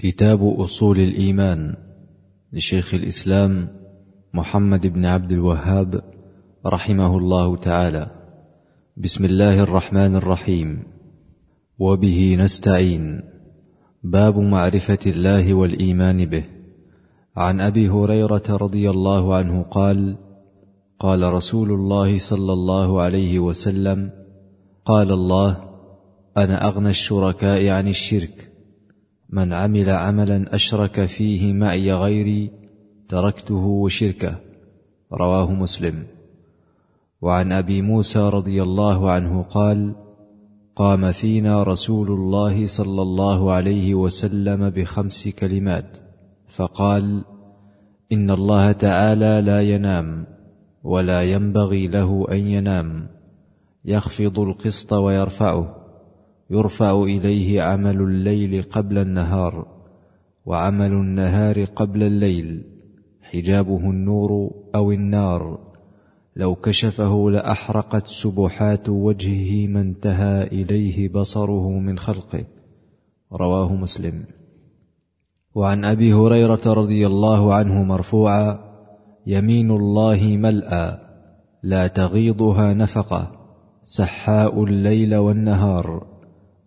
كتاب أصول الإيمان لشيخ الإسلام محمد بن عبد الوهاب رحمه الله تعالى. بسم الله الرحمن الرحيم. وبه نستعين. باب معرفة الله والإيمان به. عن أبي هريرة رضي الله عنه قال قال رسول الله صلى الله عليه وسلم قال الله أنا أغنى الشركاء عن الشرك. من عمل عملا أشرك فيه معي غيري تركته وشركه. رواه مسلم. وعن أبي موسى رضي الله عنه قال قام فينا رسول الله صلى الله عليه وسلم بخمس كلمات فقال إن الله تعالى لا ينام ولا ينبغي له أن ينام يخفض القسط ويرفعه. يرفع إليه عمل الليل قبل النهار وعمل النهار قبل الليل حجابه النور أو النار. لو كشفه لأحرقت سبحات وجهه ما انتهى إليه بصره من خلقه. رواه مسلم. وعن أبي هريرة رضي الله عنه مرفوعا يمين الله ملأى لا تغيضها نفقة سحاء الليل والنهار.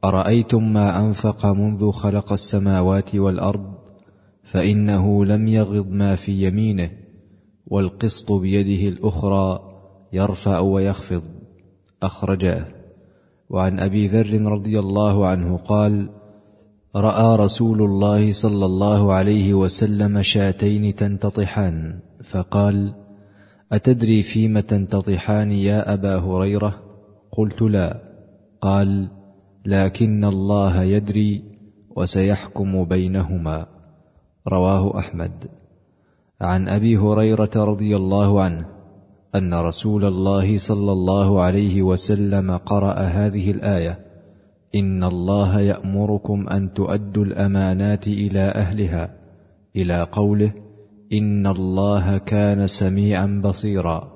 أرأيتم ما أنفق منذ خلق السماوات والأرض فإنه لم يغض ما في يمينه والقسط بيده الأخرى يرفع ويخفض. أخرجاه. وعن أبي ذر رضي الله عنه قال رأى رسول الله صلى الله عليه وسلم شاتين تنتطحان فقال أتدري فيم تنتطحان يا أبا هريرة؟ قلت لا. قال لكن الله يدري وسيحكم بينهما. رواه أحمد. عن أبي هريرة رضي الله عنه أن رسول الله صلى الله عليه وسلم قرأ هذه الآية إن الله يأمركم أن تؤدوا الأمانات إلى أهلها إلى قوله إن الله كان سميعا بصيرا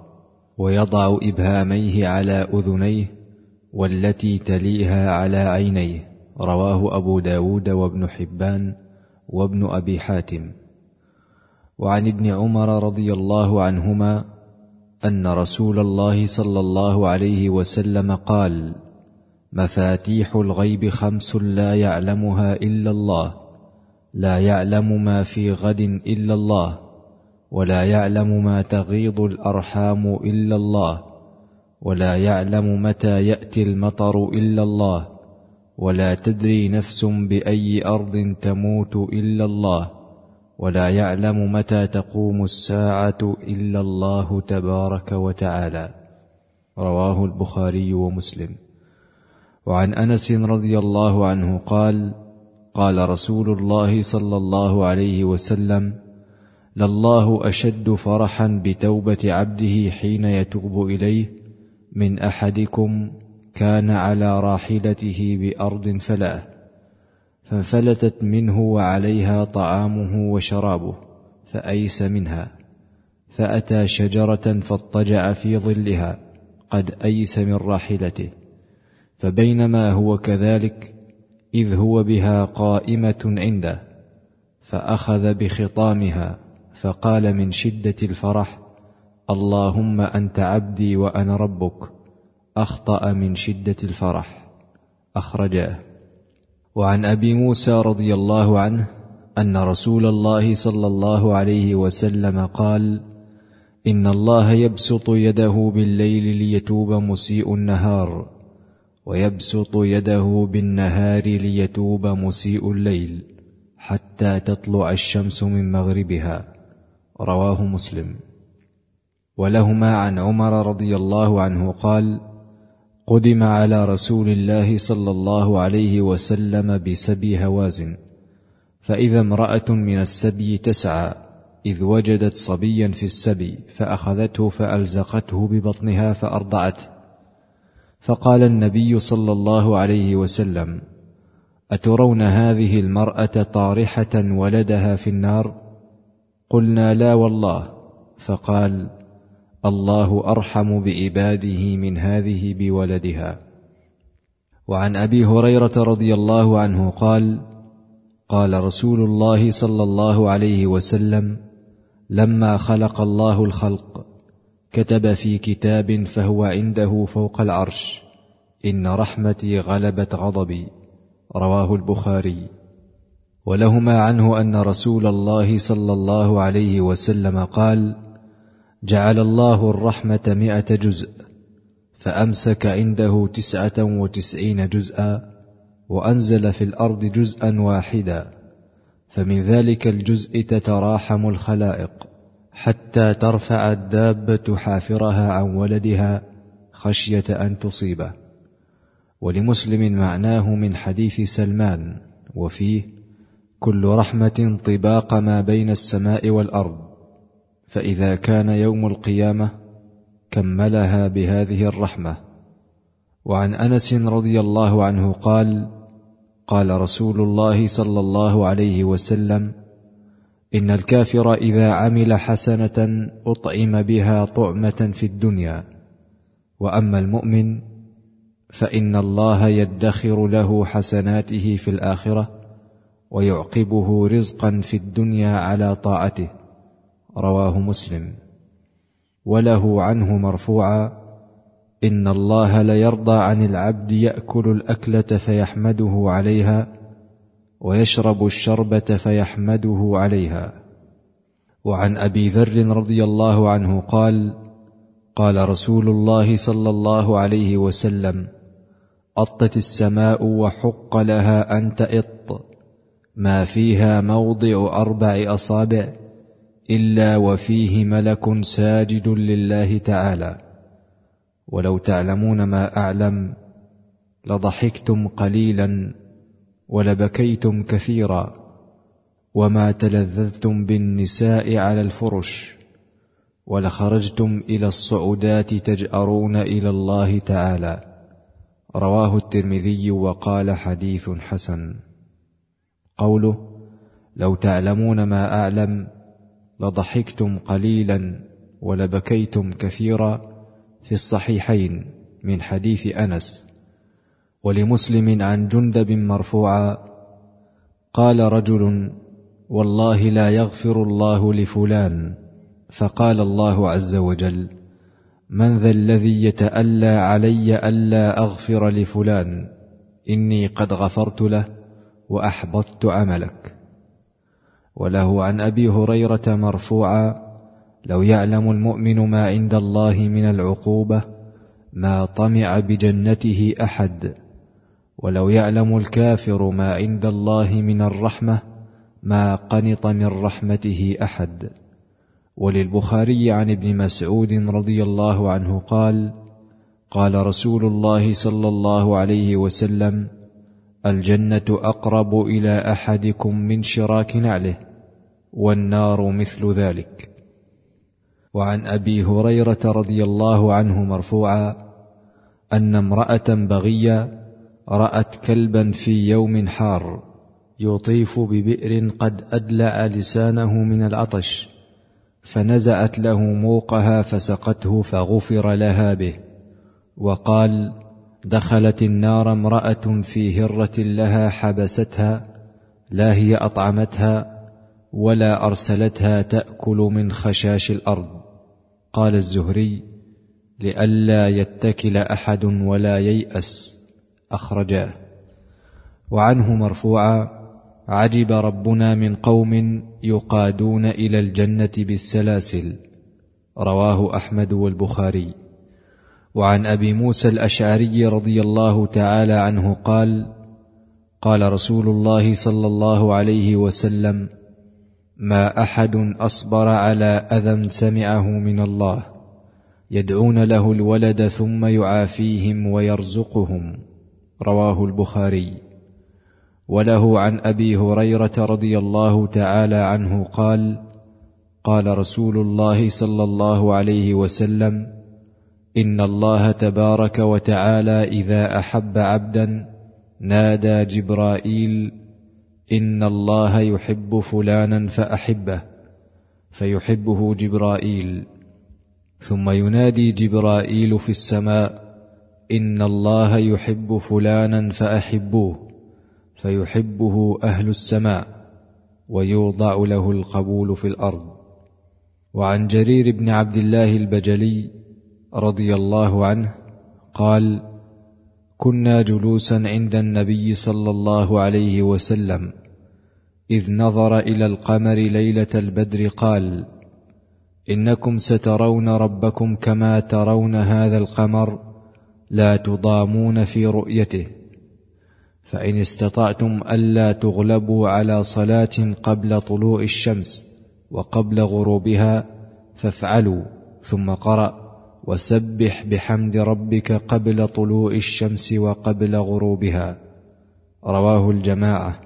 ويضع إبهاميه على أذنيه والتي تليها على عينيه. رواه أبو داود وابن حبان وابن أبي حاتم. وعن ابن عمر رضي الله عنهما أن رسول الله صلى الله عليه وسلم قال مفاتيح الغيب خمس لا يعلمها إلا الله لا يعلم ما في غد إلا الله ولا يعلم ما تغيض الأرحام إلا الله. ولا يعلم متى يأتي المطر إلا الله ولا تدري نفس بأي أرض تموت إلا الله ولا يعلم متى تقوم الساعة إلا الله تبارك وتعالى. رواه البخاري ومسلم. وعن أنس رضي الله عنه قال قال رسول الله صلى الله عليه وسلم لله أشد فرحا بتوبة عبده حين يتوب إليه من أحدكم كان على راحلته بأرض فلاه فانفلتت منه وعليها طعامه وشرابه فأيس منها فأتى شجرة فاضطجع في ظلها قد أيس من راحلته فبينما هو كذلك إذ هو بها قائمة عنده فأخذ بخطامها فقال من شدة الفرح اللهم أنت عبدي وأنا ربك أخطأ من شدة الفرح. أخرجاه. وعن أبي موسى رضي الله عنه أن رسول الله صلى الله عليه وسلم قال إن الله يبسط يده بالليل ليتوب مسيء النهار ويبسط يده بالنهار ليتوب مسيء الليل حتى تطلع الشمس من مغربها. رواه مسلم. ولهما عن عمر رضي الله عنه قال قدم على رسول الله صلى الله عليه وسلم بسبي هوازن فإذا امرأة من السبي تسعى إذ وجدت صبيا في السبي فأخذته فألزقته ببطنها فارضعته فقال النبي صلى الله عليه وسلم أترون هذه المرأة طارحة ولدها في النار؟ قلنا لا والله. فقال الله أرحم بعباده من هذه بولدها. وعن أبي هريرة رضي الله عنه قال قال رسول الله صلى الله عليه وسلم لما خلق الله الخلق كتب في كتاب فهو عنده فوق العرش إن رحمتي غلبت غضبي. رواه البخاري. ولهما عنه أن رسول الله صلى الله عليه وسلم قال جعل الله الرحمة مائه جزء فأمسك عنده تسعة وتسعين جزءا وأنزل في الأرض جزءا واحدا فمن ذلك الجزء تتراحم الخلائق حتى ترفع الدابة حافرها عن ولدها خشية أن تصيبه. ولمسلم معناه من حديث سلمان وفيه كل رحمة طباق ما بين السماء والأرض فإذا كان يوم القيامة كملها بهذه الرحمة. وعن أنس رضي الله عنه قال قال رسول الله صلى الله عليه وسلم إن الكافر إذا عمل حسنة أطعم بها طعمة في الدنيا. وأما المؤمن فإن الله يدخر له حسناته في الآخرة ويعقبه رزقا في الدنيا على طاعته. رواه مسلم. وله عنه مرفوعا إن الله ليرضى عن العبد يأكل الأكلة فيحمده عليها ويشرب الشربة فيحمده عليها. وعن أبي ذر رضي الله عنه قال قال رسول الله صلى الله عليه وسلم أطت السماء وحق لها أن تئط ما فيها موضع أربع أصابع. إلا وفيه ملك ساجد لله تعالى. ولو تعلمون ما أعلم لضحكتم قليلا ولبكيتم كثيرا وما تلذذتم بالنساء على الفرش ولخرجتم إلى الصعودات تجأرون إلى الله تعالى. رواه الترمذي وقال حديث حسن. قوله لو تعلمون ما أعلم لضحكتم قليلا ولبكيتم كثيرا في الصحيحين من حديث أنس. ولمسلم عن جندب مرفوعا قال رجل والله لا يغفر الله لفلان. فقال الله عز وجل من ذا الذي يتألى علي ألا أغفر لفلان إني قد غفرت له وأحبطت عملك. وله عن أبي هريرة مرفوعا لو يعلم المؤمن ما عند الله من العقوبة ما طمع بجنته أحد ولو يعلم الكافر ما عند الله من الرحمة ما قنط من رحمته أحد. وللبخاري عن ابن مسعود رضي الله عنه قال قال رسول الله صلى الله عليه وسلم الجنة أقرب إلى أحدكم من شراك نعله والنار مثل ذلك. وعن أبي هريرة رضي الله عنه مرفوعا أن امرأة بغية رأت كلبا في يوم حار يطيف ببئر قد أدلع لسانه من العطش فنزعت له موقها فسقته فغفر لها به وقال دخلت النار امرأة في هرة لها حبستها لا هي أطعمتها ولا أرسلتها تأكل من خشاش الأرض. قال الزهري لئلا يتكل أحد ولا ييأس. أخرجاه. وعنه مرفوعا عجب ربنا من قوم يقادون إلى الجنة بالسلاسل. رواه أحمد والبخاري. وعن أبي موسى الأشعري رضي الله تعالى عنه قال قال رسول الله صلى الله عليه وسلم ما أحد أصبر على أذى سمعه من الله يدعون له الولد ثم يعافيهم ويرزقهم. رواه البخاري. وله عن أبي هريرة رضي الله تعالى عنه قال قال رسول الله صلى الله عليه وسلم إن الله تبارك وتعالى إذا أحب عبدا نادى جبرائيل إن الله يحب فلانا فأحبه فيحبه جبرائيل. ثم ينادي جبرائيل في السماء إن الله يحب فلانا فأحبوه فيحبه أهل السماء ويوضع له القبول في الأرض. وعن جرير بن عبد الله البجلي رضي الله عنه قال كنا جلوسا عند النبي صلى الله عليه وسلم إذ نظر إلى القمر ليلة البدر قال إنكم سترون ربكم كما ترون هذا القمر لا تضامون في رؤيته فإن استطعتم ألا تغلبوا على صلاة قبل طلوع الشمس وقبل غروبها فافعلوا ثم قرأ. وسبح بحمد ربك قبل طلوع الشمس وقبل غروبها. رواه الجماعة.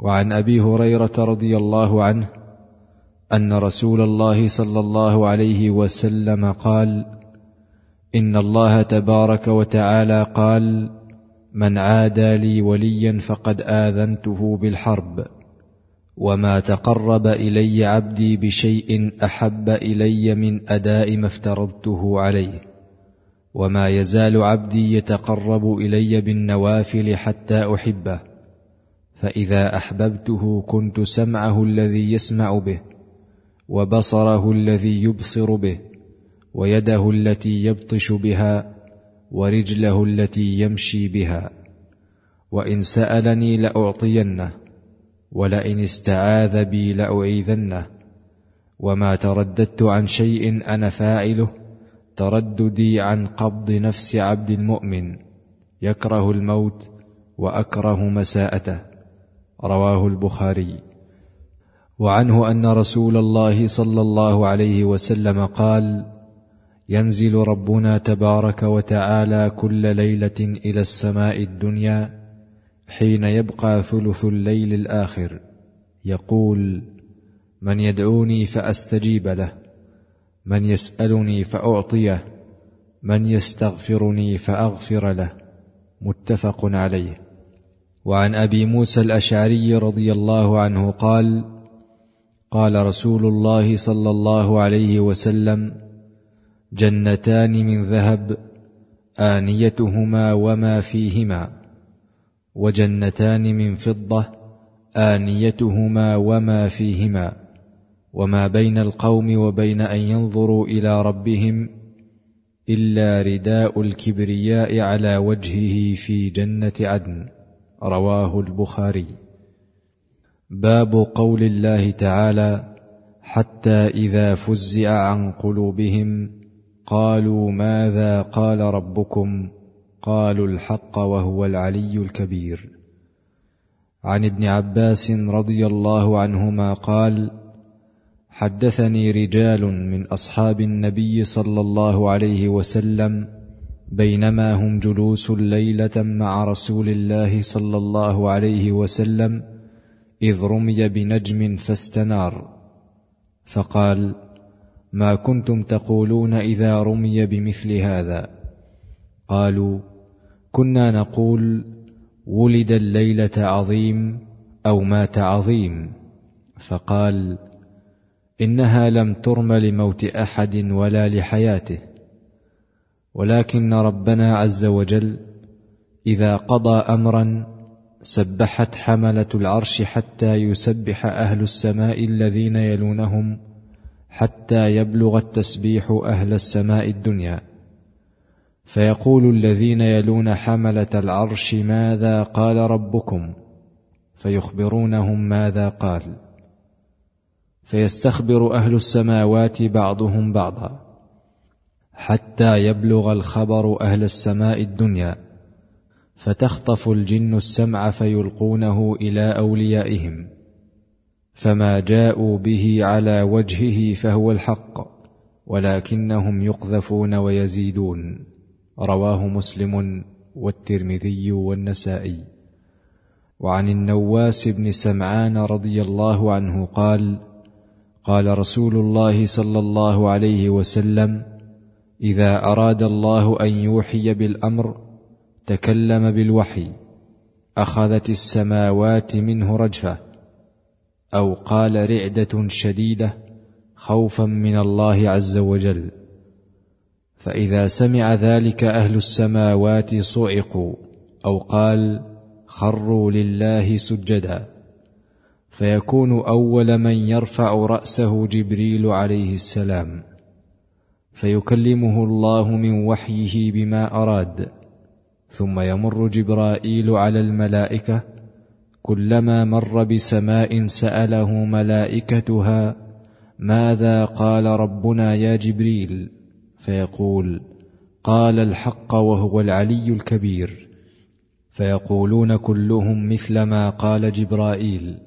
وعن أبي هريرة رضي الله عنه أن رسول الله صلى الله عليه وسلم قال إن الله تبارك وتعالى قال من عادى لي وليا فقد آذنته بالحرب. وما تقرب الي عبدي بشيء احب الي من اداء ما افترضته عليه. وما يزال عبدي يتقرب الي بالنوافل حتى احبه. فاذا احببته كنت سمعه الذي يسمع به وبصره الذي يبصر به ويده التي يبطش بها ورجله التي يمشي بها. وان سالني لاعطينه. ولئن استعاذ بي لأعيذنه. وما ترددت عن شيء أنا فاعله ترددي عن قبض نفس عبد المؤمن. يكره الموت وأكره مساءته. رواه البخاري. وعنه أن رسول الله صلى الله عليه وسلم قال ينزل ربنا تبارك وتعالى كل ليلة إلى السماء الدنيا حين يبقى ثلث الليل الآخر يقول من يدعوني فأستجيب له من يسألني فأعطيه من يستغفرني فأغفر له. متفق عليه. وعن أبي موسى الأشعري رضي الله عنه قال قال رسول الله صلى الله عليه وسلم جنتان من ذهب آنيتهما وما فيهما. وجنتان من فضة آنيتهما وما فيهما وما بين القوم وبين أن ينظروا إلى ربهم إلا رداء الكبرياء على وجهه في جنة عدن رواه البخاري. باب قول الله تعالى حتى إذا فزع عن قلوبهم قالوا ماذا قال ربكم؟ قالوا الحق وهو العلي الكبير. عن ابن عباس رضي الله عنهما قال حدثني رجال من أصحاب النبي صلى الله عليه وسلم بينما هم جلوس ليلة مع رسول الله صلى الله عليه وسلم إذ رمي بنجم فاستنار. فقال ما كنتم تقولون إذا رمي بمثل هذا؟ قالوا كنا نقول ولد الليلة عظيم أو مات عظيم فقال إنها لم ترم لموت أحد ولا لحياته ولكن ربنا عز وجل إذا قضى امرا سبحت حملة العرش حتى يسبح أهل السماء الذين يلونهم حتى يبلغ التسبيح أهل السماء الدنيا. فيقول الذين يلون حملة العرش ماذا قال ربكم؟ فيخبرونهم ماذا قال. فيستخبر أهل السماوات بعضهم بعضا. حتى يبلغ الخبر أهل السماء الدنيا. فتخطف الجن السمع فيلقونه إلى أوليائهم. فما جاءوا به على وجهه فهو الحق. ولكنهم يقذفون ويزيدون. رواه مسلم والترمذي والنسائي. وعن النواس بن سمعان رضي الله عنه قال قال رسول الله صلى الله عليه وسلم إذا أراد الله أن يوحي بالأمر تكلم بالوحي أخذت السماوات منه رجفة أو قال رعدة شديدة خوفا من الله عز وجل. فإذا سمع ذلك أهل السماوات صعقوا أو قال خروا لله سجدا. فيكون أول من يرفع رأسه جبريل عليه السلام. فيكلمه الله من وحيه بما أراد. ثم يمر جبرائيل على الملائكة. كلما مر بسماء سأله ملائكتها ماذا قال ربنا يا جبريل؟ فيقول قال الحق وهو العلي الكبير. فيقولون كلهم مثل ما قال جبرائيل.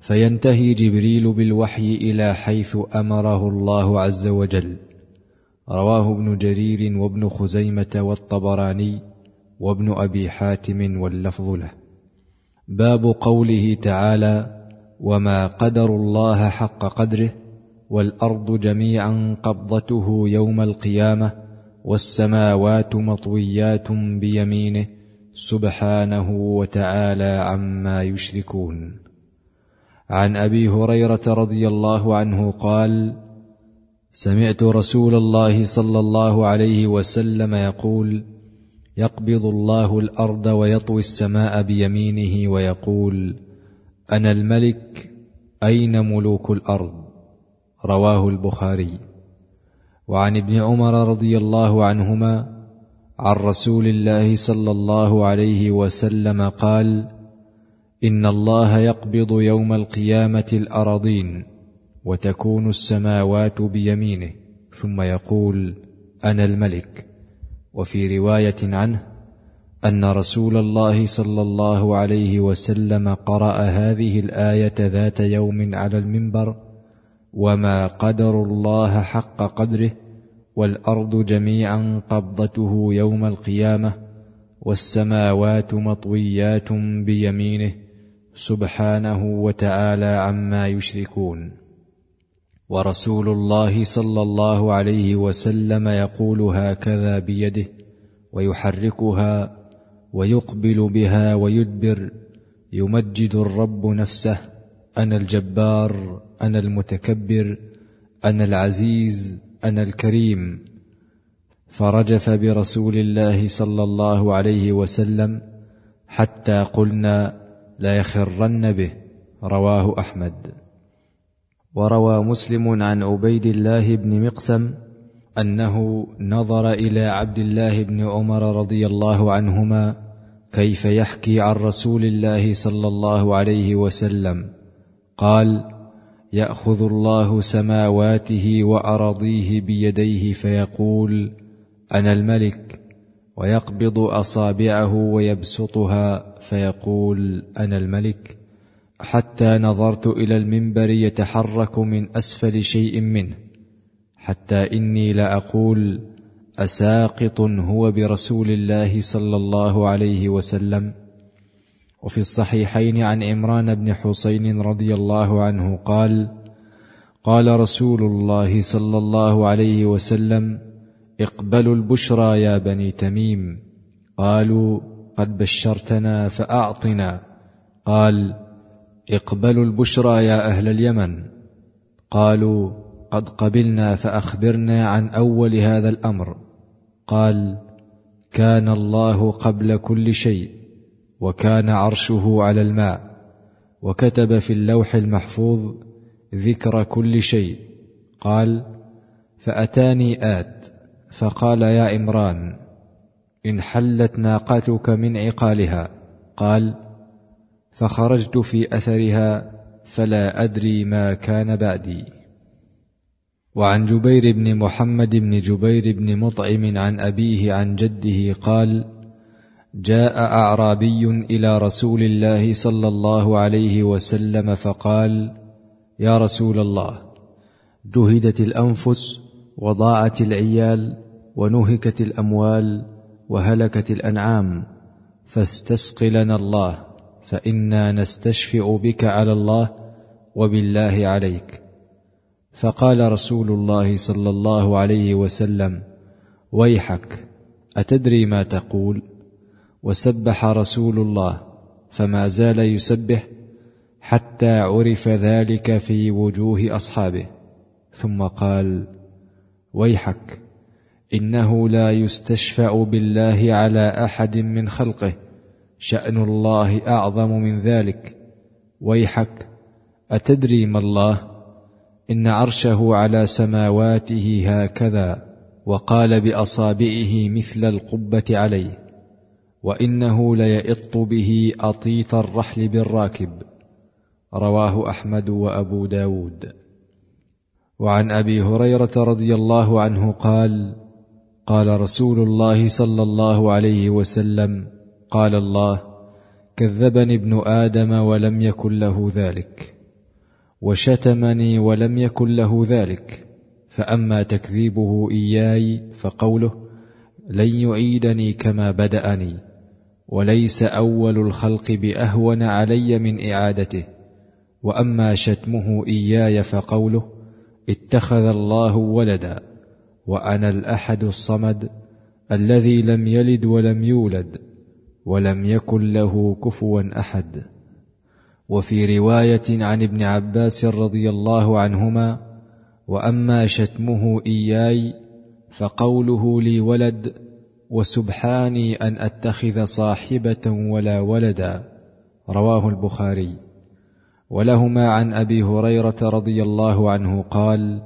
فينتهي جبريل بالوحي إلى حيث أمره الله عز وجل. رواه ابن جرير وابن خزيمة والطبراني وابن أبي حاتم واللفظ له. باب قوله تعالى وما قدر الله حق قدره والأرض جميعا قبضته يوم القيامة والسماوات مطويات بيمينه سبحانه وتعالى عما يشركون. عن أبي هريرة رضي الله عنه قال سمعت رسول الله صلى الله عليه وسلم يقول يقبض الله الأرض ويطوي السماء بيمينه ويقول أنا الملك أين ملوك الأرض؟ رواه البخاري. وعن ابن عمر رضي الله عنهما عن رسول الله صلى الله عليه وسلم قال إن الله يقبض يوم القيامة الأراضين وتكون السماوات بيمينه ثم يقول أنا الملك. وفي رواية عنه أن رسول الله صلى الله عليه وسلم قرأ هذه الآية ذات يوم على المنبر وما قدر الله حق قدره والارض جميعا قبضته يوم القيامه والسماوات مطويات بيمينه سبحانه وتعالى عما يشركون ورسول الله صلى الله عليه وسلم يقول هكذا بيده ويحركها ويقبل بها ويدبر يمجد الرب نفسه أنا الجبار أنا المتكبر أنا العزيز أنا الكريم. فرجف برسول الله صلى الله عليه وسلم حتى قلنا ليخرن به رواه أحمد. وروى مسلم عن عبيد الله بن مقسم أنه نظر إلى عبد الله بن عمر رضي الله عنهما كيف يحكي عن رسول الله صلى الله عليه وسلم. قال يأخذ الله سماواته وأراضيه بيديه فيقول أنا الملك. ويقبض أصابعه ويبسطها فيقول أنا الملك. حتى نظرت إلى المنبر يتحرك من أسفل شيء منه حتى إني لاقول أساقط هو برسول الله صلى الله عليه وسلم. وفي الصحيحين عن عمران بن حسين رضي الله عنه قال قال رسول الله صلى الله عليه وسلم اقبلوا البشرى يا بني تميم. قالوا قد بشرتنا فأعطنا. قال اقبلوا البشرى يا أهل اليمن. قالوا قد قبلنا فأخبرنا عن أول هذا الأمر. قال كان الله قبل كل شيء. وكان عرشه على الماء وكتب في اللوح المحفوظ ذكر كل شيء قال فأتاني آت فقال يا عمران انحلت ناقتك من عقالها قال فخرجت في أثرها فلا أدري ما كان بعدي وعن جبير بن محمد بن جبير بن مطعم عن أبيه عن جده قال جاء أعرابي إلى رسول الله صلى الله عليه وسلم فقال يا رسول الله جهدت الأنفس وضاعت العيال ونهكت الأموال وهلكت الأنعام فاستسق لنا الله فإنا نستشفئ بك على الله وبالله عليك. فقال رسول الله صلى الله عليه وسلم ويحك أتدري ما تقول؟ وسبح رسول الله فما زال يسبح حتى عرف ذلك في وجوه أصحابه. ثم قال ويحك إنه لا يستشفا بالله على أحد من خلقه شأن الله أعظم من ذلك. ويحك أتدري ما الله؟ إن عرشه على سماواته هكذا وقال بأصابعه مثل القبة عليه. وإنه ليئط به أطيط الرحل بالراكب. رواه أحمد وأبو داود. وعن أبي هريرة رضي الله عنه قال قال رسول الله صلى الله عليه وسلم قال الله كذبني ابن آدم ولم يكن له ذلك وشتمني ولم يكن له ذلك فأما تكذيبه إياي فقوله لن يعيدني كما بدأني. وليس أول الخلق بأهون علي من إعادته. وأما شتمه إياي فقوله اتخذ الله ولدا وأنا الأحد الصمد الذي لم يلد ولم يولد ولم يكن له كفوا أحد. وفي رواية عن ابن عباس رضي الله عنهما وأما شتمه إياي فقوله لي ولد وسبحاني أن أتخذ صاحبة ولا ولدا. رواه البخاري. ولهما عن أبي هريرة رضي الله عنه قال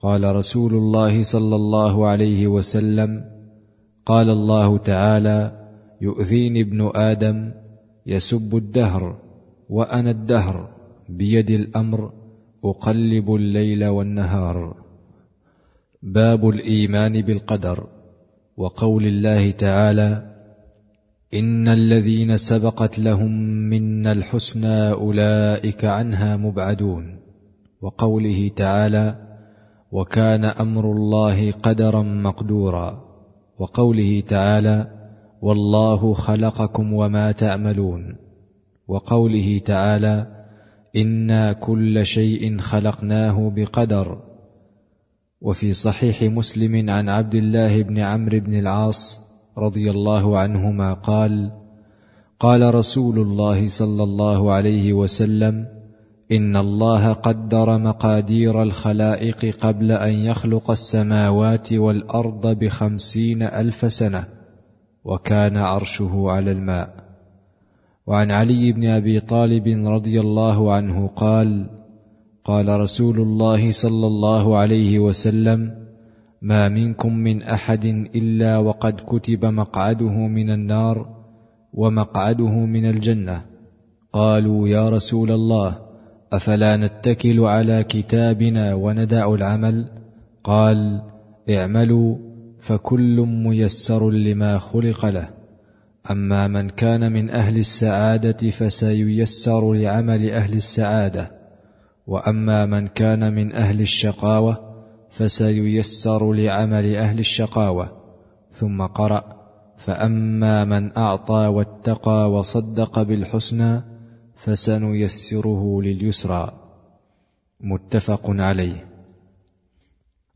قال رسول الله صلى الله عليه وسلم قال الله تعالى يؤذيني ابن آدم يسب الدهر وأنا الدهر بيد الأمر أقلب الليل والنهار. باب الإيمان بالقدر. وقول الله تعالى إن الذين سبقت لهم منا الحسنى أولئك عنها مبعدون وقوله تعالى وكان أمر الله قدرا مقدورا وقوله تعالى والله خلقكم وما تعملون وقوله تعالى إنا كل شيء خلقناه بقدر وفي صحيح مسلم عن عبد الله بن عمرو بن العاص رضي الله عنهما قال قال رسول الله صلى الله عليه وسلم إن الله قدر مقادير الخلائق قبل أن يخلق السماوات والأرض بخمسين ألف سنة وكان عرشه على الماء. وعن علي بن أبي طالب رضي الله عنه قال قال رسول الله صلى الله عليه وسلم ما منكم من أحد إلا وقد كتب مقعده من النار ومقعده من الجنة. قالوا يا رسول الله أفلا نتكل على كتابنا وندع العمل؟ قال اعملوا فكل ميسر لما خلق له. أما من كان من أهل السعادة فسييسر لعمل أهل السعادة. وأما من كان من أهل الشقاوة فسييسر لعمل أهل الشقاوة ثم قرأ فأما من أعطى واتقى وصدق بالحسنى فسنيسره لليسرى. متفق عليه.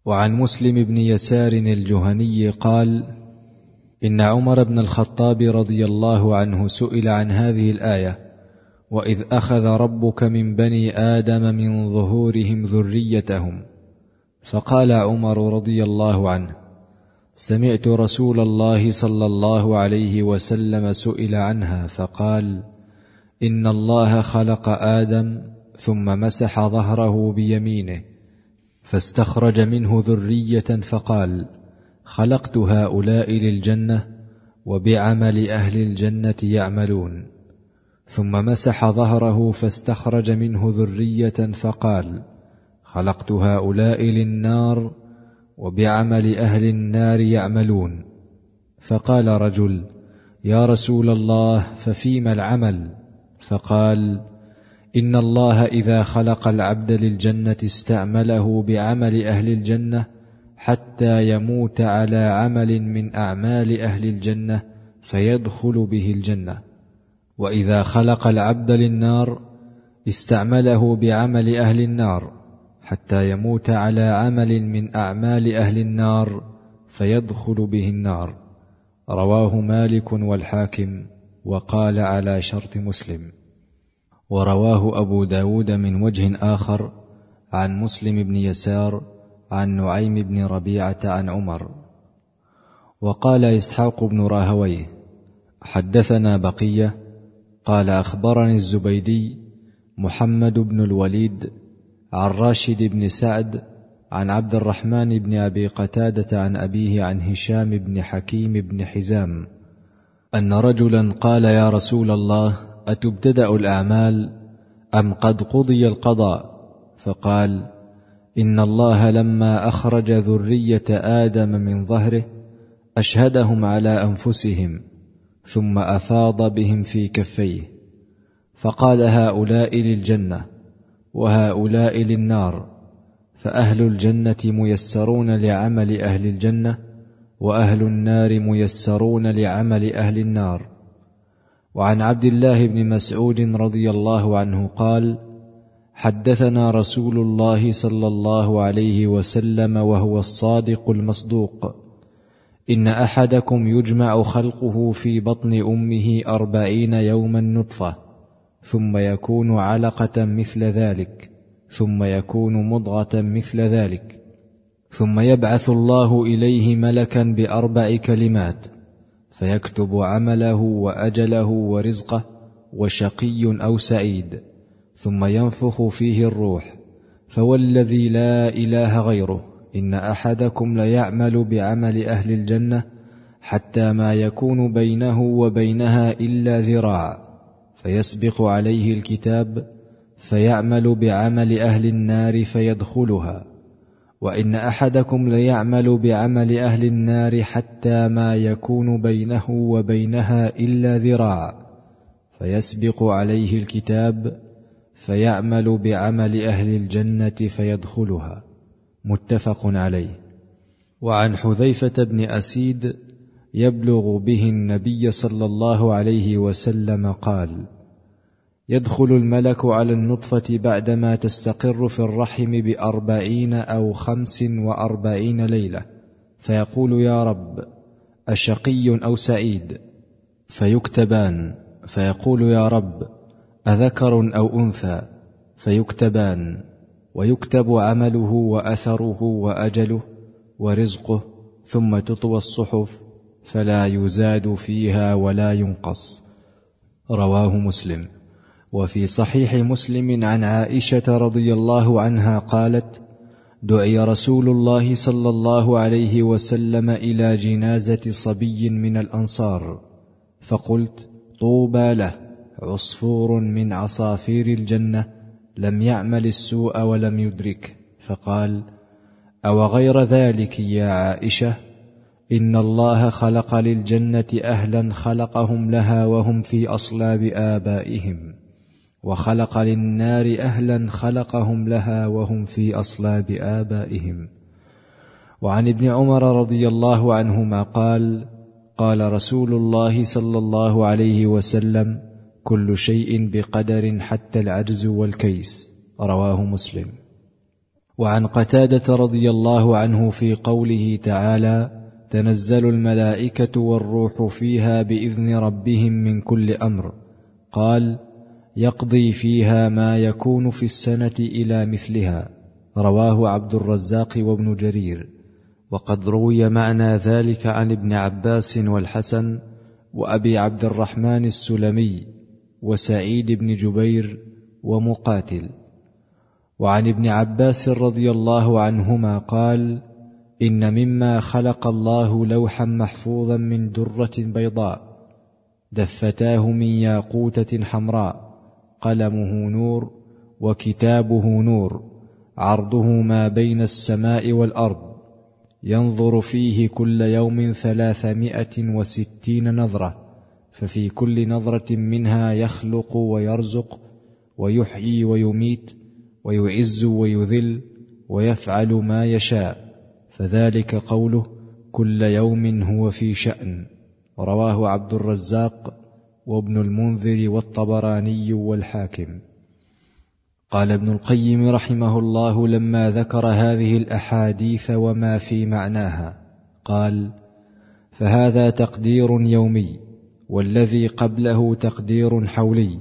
وعن مسلم بن يسار الجهني قال إن عمر بن الخطاب رضي الله عنه سئل عن هذه الآية وإذ أخذ ربك من بني آدم من ظهورهم ذريتهم. فقال عمر رضي الله عنه سمعت رسول الله صلى الله عليه وسلم سئل عنها فقال إن الله خلق آدم ثم مسح ظهره بيمينه فاستخرج منه ذرية فقال خلقت هؤلاء للجنة وبعمل أهل الجنة يعملون. ثم مسح ظهره فاستخرج منه ذرية فقال خلقت هؤلاء للنار وبعمل أهل النار يعملون فقال رجل يا رسول الله ففيما العمل؟ فقال إن الله إذا خلق العبد للجنة استعمله بعمل أهل الجنة حتى يموت على عمل من أعمال أهل الجنة فيدخل به الجنة وإذا خلق العبد للنار استعمله بعمل أهل النار حتى يموت على عمل من أعمال أهل النار فيدخل به النار. رواه مالك والحاكم وقال على شرط مسلم. ورواه أبو داود من وجه آخر عن مسلم بن يسار عن نعيم بن ربيعة عن عمر. وقال إسحاق بن راهويه حدثنا بقية قال أخبرني الزبيدي محمد بن الوليد عن راشد بن سعد عن عبد الرحمن بن أبي قتادة عن أبيه عن هشام بن حكيم بن حزام أن رجلا قال يا رسول الله أتبتدأ الأعمال أم قد قضي القضاء؟ فقال إن الله لما أخرج ذرية آدم من ظهره أشهدهم على أنفسهم ثم أفاض بهم في كفيه. فقال هؤلاء للجنة وهؤلاء للنار فأهل الجنة ميسرون لعمل أهل الجنة وأهل النار ميسرون لعمل أهل النار. وعن عبد الله بن مسعود رضي الله عنه قال حدثنا رسول الله صلى الله عليه وسلم وهو الصادق المصدوق. إن أحدكم يجمع خلقه في بطن أمه أربعين يوما نطفة ثم يكون علقة مثل ذلك ثم يكون مضغة مثل ذلك ثم يبعث الله إليه ملكا بأربع كلمات فيكتب عمله وأجله ورزقه وشقي أو سعيد ثم ينفخ فيه الروح فوالذي لا إله غيره. إن أحدكم ليعمل بعمل أهل الجنة حتى ما يكون بينه وبينها إلا ذراع فيسبق عليه الكتاب فيعمل بعمل أهل النار فيدخلها. وإن أحدكم ليعمل بعمل أهل النار حتى ما يكون بينه وبينها إلا ذراع فيسبق عليه الكتاب فيعمل بعمل أهل الجنة فيدخلها. متفق عليه. وعن حذيفة بن أسيد يبلغ به النبي صلى الله عليه وسلم قال يدخل الملك على النطفة بعدما تستقر في الرحم بأربعين أو خمس وأربعين ليلة فيقول يا رب أشقي أو سعيد؟ فيكتبان فيقول يا رب أذكر أو أنثى؟ فيكتبان ويكتب عمله وأثره وأجله ورزقه ثم تطوى الصحف فلا يزاد فيها ولا ينقص. رواه مسلم. وفي صحيح مسلم عن عائشة رضي الله عنها قالت دعي رسول الله صلى الله عليه وسلم إلى جنازة صبي من الأنصار فقلت طوبى له عصفور من عصافير الجنة لم يعمل السوء ولم يدرك. فقال أو غير ذلك يا عائشة؟ إن الله خلق للجنة أهلا خلقهم لها وهم في أصلاب آبائهم وخلق للنار أهلا خلقهم لها وهم في أصلاب آبائهم. وعن ابن عمر رضي الله عنهما قال قال رسول الله صلى الله عليه وسلم كل شيء بقدر حتى العجز والكيس. رواه مسلم. وعن قتادة رضي الله عنه في قوله تعالى تنزل الملائكة والروح فيها بإذن ربهم من كل أمر قال يقضي فيها ما يكون في السنة إلى مثلها رواه عبد الرزاق وابن جرير. وقد روي معنى ذلك عن ابن عباس والحسن وأبي عبد الرحمن السلمي. وسعيد بن جبير ومقاتل. وعن ابن عباس رضي الله عنهما قال إن مما خلق الله لوحا محفوظا من درة بيضاء دفتاه من ياقوتة حمراء قلمه نور وكتابه نور عرضه ما بين السماء والأرض ينظر فيه كل يوم ثلاثمائة وستين نظرة. ففي كل نظرة منها يخلق ويرزق ويحيي ويميت ويعز ويذل ويفعل ما يشاء. فذلك قوله كل يوم هو في شأن. رواه عبد الرزاق وابن المنذر والطبراني والحاكم. قال ابن القيم رحمه الله لما ذكر هذه الأحاديث وما في معناها قال فهذا تقدير يومي والذي قبله تقدير حولي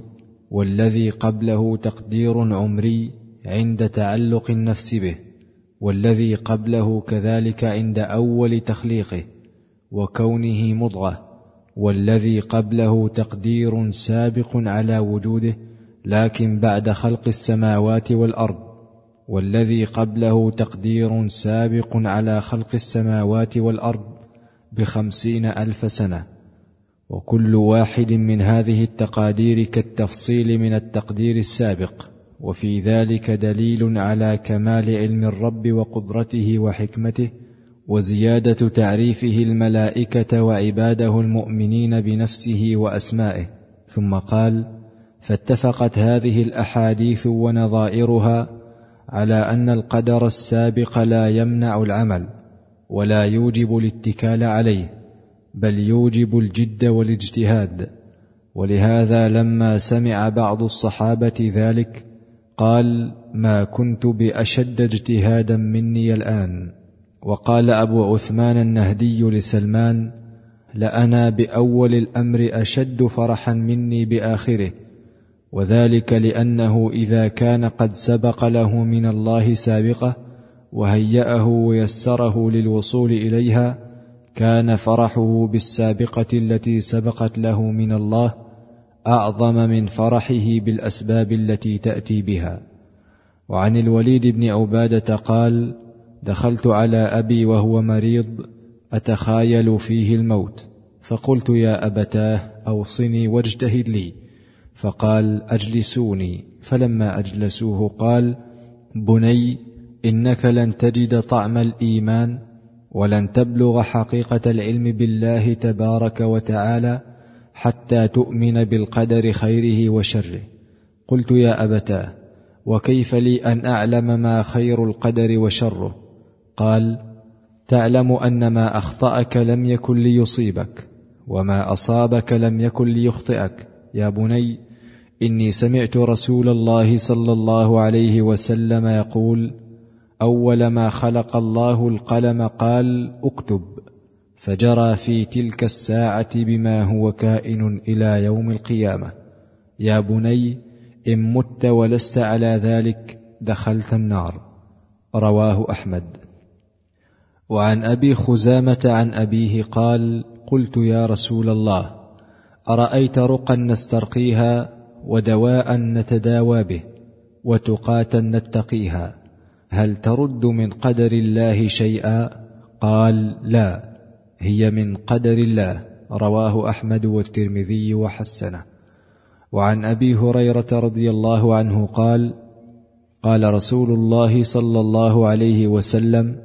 والذي قبله تقدير عمري عند تعلق النفس به والذي قبله كذلك عند أول تخليقه وكونه مضغة والذي قبله تقدير سابق على وجوده لكن بعد خلق السماوات والأرض والذي قبله تقدير سابق على خلق السماوات والأرض بخمسين ألف سنة. وكل واحد من هذه التقادير كالتفصيل من التقدير السابق وفي ذلك دليل على كمال علم الرب وقدرته وحكمته وزيادة تعريفه الملائكة وعباده المؤمنين بنفسه وأسمائه. ثم قال فاتفقت هذه الأحاديث ونظائرها على أن القدر السابق لا يمنع العمل ولا يوجب الاتكال عليه. بل يوجب الجد والاجتهاد. ولهذا لما سمع بعض الصحابة ذلك قال ما كنت بأشد اجتهادا مني الآن. وقال أبو عثمان النهدي لسلمان لأنا بأول الأمر أشد فرحا مني بآخره وذلك لأنه إذا كان قد سبق له من الله سابقة وهيأه ويسره للوصول إليها كان فرحه بالسابقة التي سبقت له من الله أعظم من فرحه بالأسباب التي تأتي بها. وعن الوليد بن عبادة قال دخلت على أبي وهو مريض أتخايل فيه الموت فقلت يا أبتاه أوصني واجتهد لي فقال أجلسوني فلما أجلسوه قال بني إنك لن تجد طعم الإيمان ولن تبلغ حقيقة العلم بالله تبارك وتعالى حتى تؤمن بالقدر خيره وشره. قلت يا أبتاه وكيف لي أن أعلم ما خير القدر وشره؟ قال تعلم أن ما أخطأك لم يكن ليصيبك وما أصابك لم يكن ليخطئك. يا بني إني سمعت رسول الله صلى الله عليه وسلم يقول أول ما خلق الله القلم قال اكتب فجرى في تلك الساعة بما هو كائن إلى يوم القيامة. يا بني إن مت ولست على ذلك دخلت النار رواه أحمد. وعن أبي خزامة عن أبيه قال قلت يا رسول الله أرأيت رقا نسترقيها ودواء نتداوى به وتقاة نتقيها هل ترد من قدر الله شيئا؟ قال لا هي من قدر الله رواه أحمد والترمذي وحسنه. وعن أبي هريرة رضي الله عنه قال قال رسول الله صلى الله عليه وسلم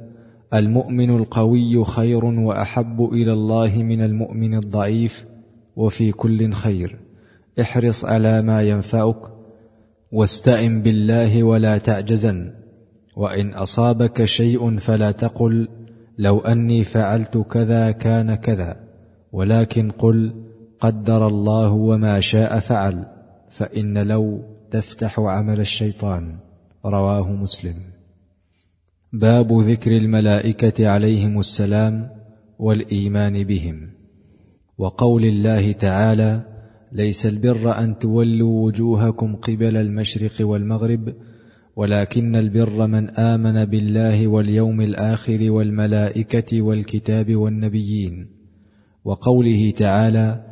المؤمن القوي خير وأحب إلى الله من المؤمن الضعيف وفي كل خير. احرص على ما ينفعك واستئن بالله ولا تعجزن. وإن أصابك شيء فلا تقل لو أني فعلت كذا كان كذا ولكن قل قدر الله وما شاء فعل فإن لو تفتح عمل الشيطان رواه مسلم. باب ذكر الملائكة عليهم السلام والإيمان بهم. وقول الله تعالى ليس البر أن تولوا وجوهكم قبل المشرق والمغرب ولكن البر من آمن بالله واليوم الآخر والملائكة والكتاب والنبيين. وقوله تعالى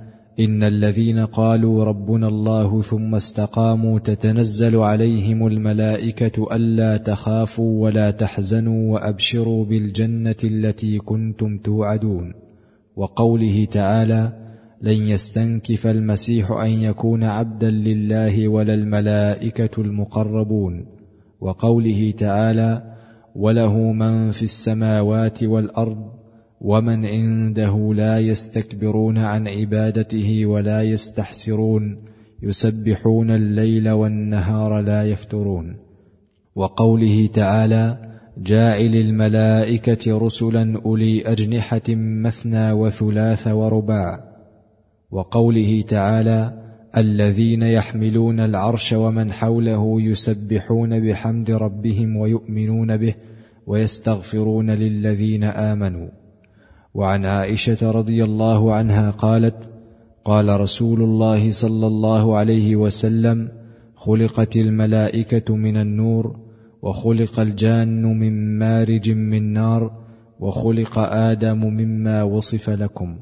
إن الذين قالوا ربنا الله ثم استقاموا تتنزل عليهم الملائكة ألا تخافوا ولا تحزنوا وأبشروا بالجنة التي كنتم توعدون. وقوله تعالى لن يستنكف المسيح أن يكون عبدا لله ولا الملائكة المقربون. وقوله تعالى وله من في السماوات والارض ومن عنده لا يستكبرون عن عبادته ولا يستحسرون يسبحون الليل والنهار لا يفترون وقوله تعالى جاعل الملائكه رسلا اولي اجنحه مثنى وثلاث ورباع وقوله تعالى الذين يحملون العرش ومن حوله يسبحون بحمد ربهم ويؤمنون به ويستغفرون للذين آمنوا. وعن عائشة رضي الله عنها قالت قال رسول الله صلى الله عليه وسلم خلقت الملائكة من النور وخلق الجان من مارج من نار وخلق آدم مما وصف لكم.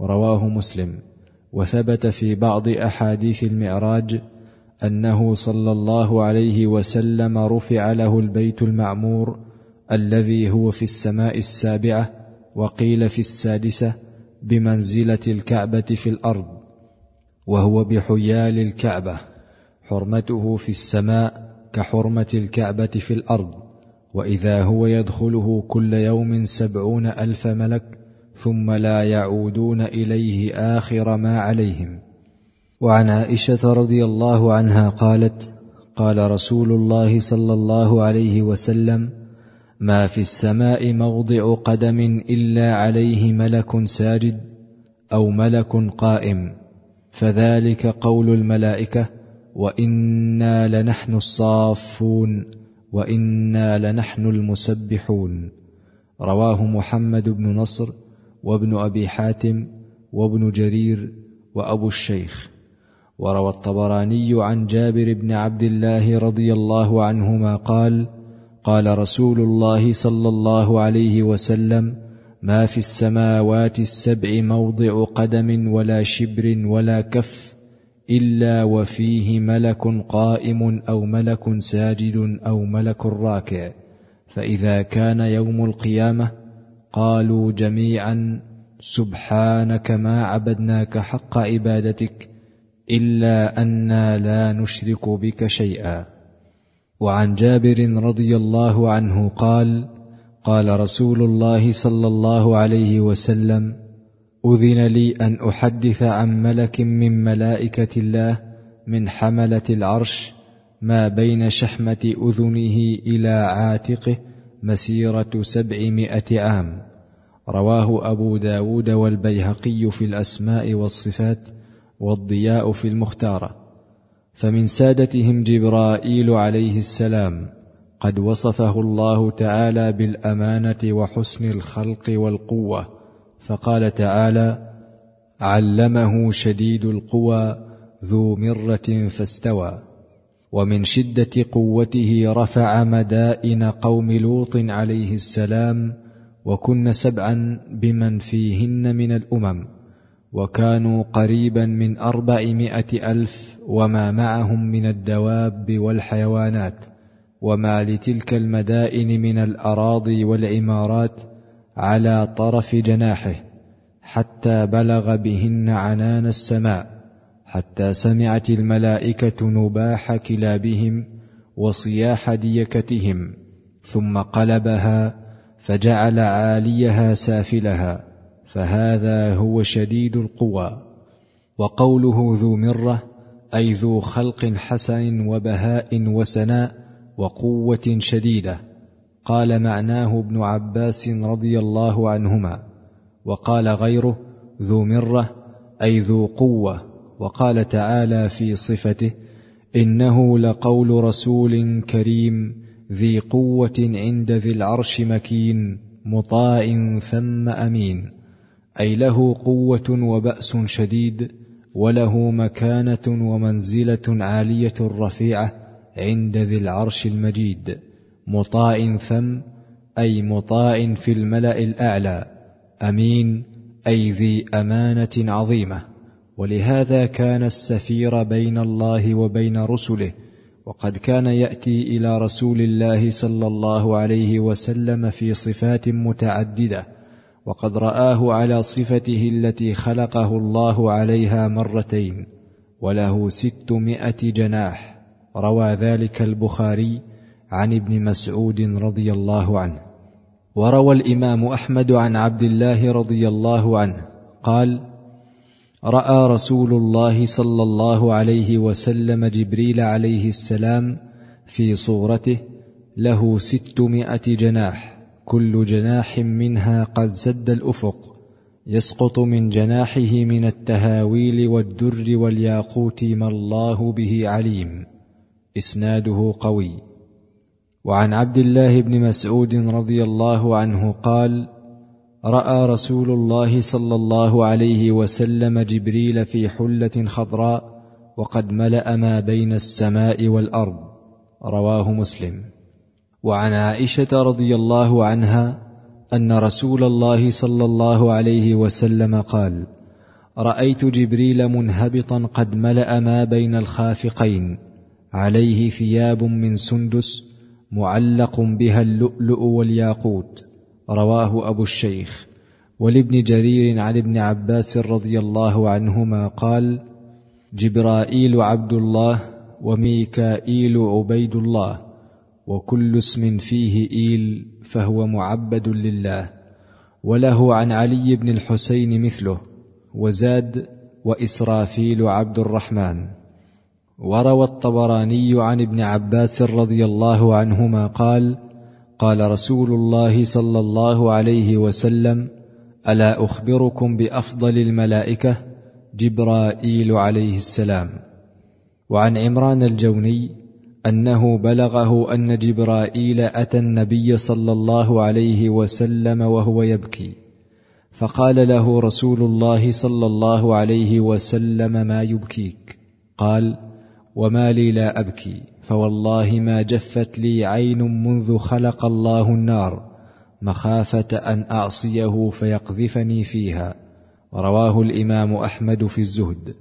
رواه مسلم. وثبت في بعض أحاديث المعراج أنه صلى الله عليه وسلم رفع له البيت المعمور الذي هو في السماء السابعة وقيل في السادسة بمنزلة الكعبة في الأرض وهو بحيال الكعبة حرمته في السماء كحرمة الكعبة في الأرض وإذا هو يدخله كل يوم سبعون ألف ملك ثم لا يعودون إليه آخر ما عليهم. وعن عائشة رضي الله عنها قالت قال رسول الله صلى الله عليه وسلم ما في السماء موضع قدم إلا عليه ملك ساجد أو ملك قائم. فذلك قول الملائكة وإنا لنحن الصافون وإنا لنحن المسبحون. رواه محمد بن نصر وابن أبي حاتم وابن جرير وأبو الشيخ. وروى الطبراني عن جابر بن عبد الله رضي الله عنهما قال قال رسول الله صلى الله عليه وسلم ما في السماوات السبع موضع قدم ولا شبر ولا كف إلا وفيه ملك قائم أو ملك ساجد أو ملك راكع فإذا كان يوم القيامة قالوا جميعا سبحانك ما عبدناك حق عبادتك إلا أنا لا نشرك بك شيئا. وعن جابر رضي الله عنه قال قال رسول الله صلى الله عليه وسلم أذن لي أن أحدث عن ملك من ملائكة الله من حملة العرش ما بين شحمة أذنه إلى عاتقه مسيرة سبعمائة عام. رواه أبو داود والبيهقي في الأسماء والصفات والضياء في المختاره فمن سادتهم جبرائيل عليه السلام قد وصفه الله تعالى بالأمانة وحسن الخلق والقوة. فقال تعالى علمه شديد القوى ذو مرة فاستوى. ومن شدة قوته رفع مدائن قوم لوط عليه السلام وكن سبعا بمن فيهن من الأمم وكانوا قريبا من أربعمائة ألف وما معهم من الدواب والحيوانات وما لتلك المدائن من الأراضي والعمارات على طرف جناحه حتى بلغ بهن عنان السماء. حتى سمعت الملائكة نباح كلابهم وصياح ديكتهم ثم قلبها فجعل عاليها سافلها فهذا هو شديد القوى. وقوله ذو مرة أي ذو خلق حسن وبهاء وسناء وقوة شديدة. قال معناه ابن عباس رضي الله عنهما. وقال غيره ذو مرة أي ذو قوة. وقال تعالى في صفته إنه لقول رسول كريم ذي قوة عند ذي العرش مكين مطاع ثم أمين أي له قوة وبأس شديد وله مكانة ومنزلة عالية رفيعة عند ذي العرش المجيد مطاع ثم أي مطاع في الملأ الأعلى أمين أي ذي أمانة عظيمة. ولهذا كان السفير بين الله وبين رسله وقد كان يأتي إلى رسول الله صلى الله عليه وسلم في صفات متعددة وقد رآه على صفته التي خلقه الله عليها مرتين وله ستمائة جناح. روى ذلك البخاري عن ابن مسعود رضي الله عنه. وروى الإمام أحمد عن عبد الله رضي الله عنه قال رأى رسول الله صلى الله عليه وسلم جبريل عليه السلام في صورته له ستمائة جناح كل جناح منها قد سد الأفق يسقط من جناحه من التهاويل والدر والياقوت ما الله به عليم إسناده قوي. وعن عبد الله بن مسعود رضي الله عنه قال رأى رسول الله صلى الله عليه وسلم جبريل في حلة خضراء وقد ملأ ما بين السماء والأرض. رواه مسلم. وعن عائشة رضي الله عنها أن رسول الله صلى الله عليه وسلم قال رأيت جبريل منهبطا قد ملأ ما بين الخافقين عليه ثياب من سندس معلق بها اللؤلؤ والياقوت رواه أبو الشيخ. ولابن جرير عن ابن عباس رضي الله عنهما قال جبرائيل عبد الله وميكائيل عبيد الله وكل اسم فيه إيل فهو معبد لله. وله عن علي بن الحسين مثله وزاد وإسرافيل عبد الرحمن. وروى الطبراني عن ابن عباس رضي الله عنهما قال قال رسول الله صلى الله عليه وسلم ألا أخبركم بأفضل الملائكة جبرائيل عليه السلام؟ وعن عمران الجوني أنه بلغه أن جبرائيل أتى النبي صلى الله عليه وسلم وهو يبكي فقال له رسول الله صلى الله عليه وسلم ما يبكيك؟ قال وما لي لا أبكي. فوالله ما جفت لي عين منذ خلق الله النار مخافة أن أعصيه فيقذفني فيها. رواه الإمام أحمد في الزهد.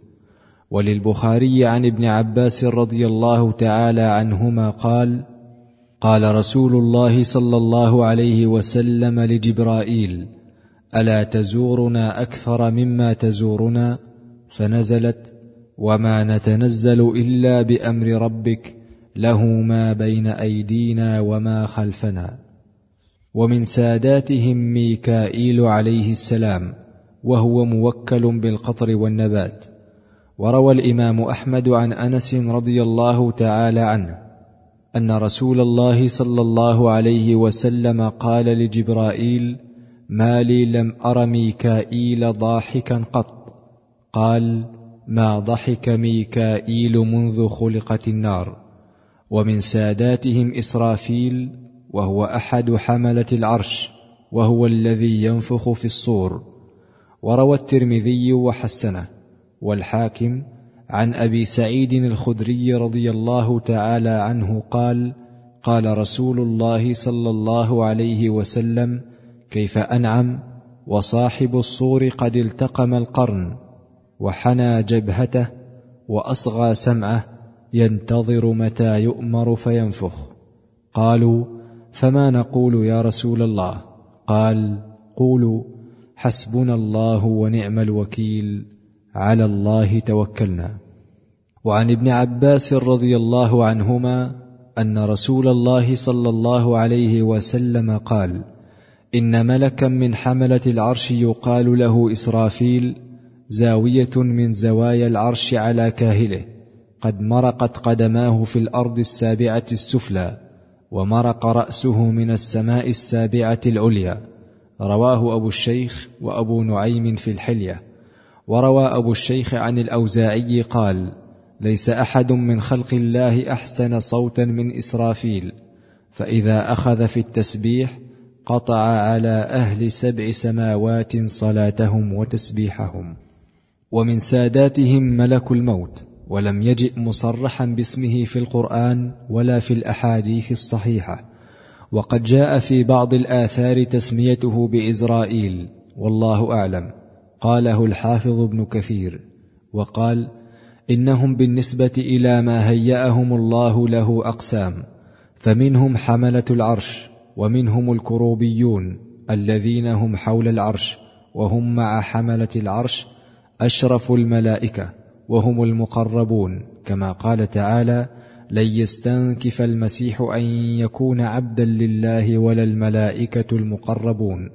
وللبخاري عن ابن عباس رضي الله تعالى عنهما قال قال رسول الله صلى الله عليه وسلم لجبرائيل ألا تزورنا أكثر مما تزورنا؟ فنزلت وما نتنزل إلا بأمر ربك له ما بين أيدينا وما خلفنا. ومن ساداتهم ميكائيل عليه السلام وهو موكل بالقطر والنبات. وروى الإمام أحمد عن أنس رضي الله تعالى عنه أن رسول الله صلى الله عليه وسلم قال لجبرائيل ما لي لم أر ميكائيل ضاحكا قط. قال ما ضحك ميكائيل منذ خلقت النار. ومن ساداتهم إسرافيل وهو أحد حملة العرش وهو الذي ينفخ في الصور. وروى الترمذي وحسنه. والحاكم عن أبي سعيد الخدري رضي الله تعالى عنه قال قال رسول الله صلى الله عليه وسلم كيف أنعم؟ وصاحب الصور قد التقم القرن وحنى جبهته وأصغى سمعه ينتظر متى يؤمر فينفخ. قالوا فما نقول يا رسول الله؟ قال قولوا حسبنا الله ونعم الوكيل على الله توكلنا. وعن ابن عباس رضي الله عنهما أن رسول الله صلى الله عليه وسلم قال إن ملكا من حملة العرش يقال له إسرافيل زاوية من زوايا العرش على كاهله. قد مرقت قدماه في الأرض السابعة السفلى ومرق رأسه من السماء السابعة العليا. رواه أبو الشيخ وأبو نعيم في الحلية. وروى أبو الشيخ عن الأوزاعي قال ليس أحد من خلق الله أحسن صوتا من إسرافيل فإذا أخذ في التسبيح قطع على أهل سبع سماوات صلاتهم وتسبيحهم. ومن ساداتهم ملك الموت. ولم يجئ مصرحا باسمه في القرآن ولا في الأحاديث الصحيحة. وقد جاء في بعض الآثار تسميته بإزرائيل والله أعلم. قاله الحافظ ابن كثير. وقال إنهم بالنسبة إلى ما هيأهم الله له أقسام. فمنهم حملة العرش ومنهم الكروبيون الذين هم حول العرش وهم مع حملة العرش أشرف الملائكة. وهم المقربون كما قال تعالى لن يستنكف المسيح أن يكون عبدا لله ولا الملائكة المقربون.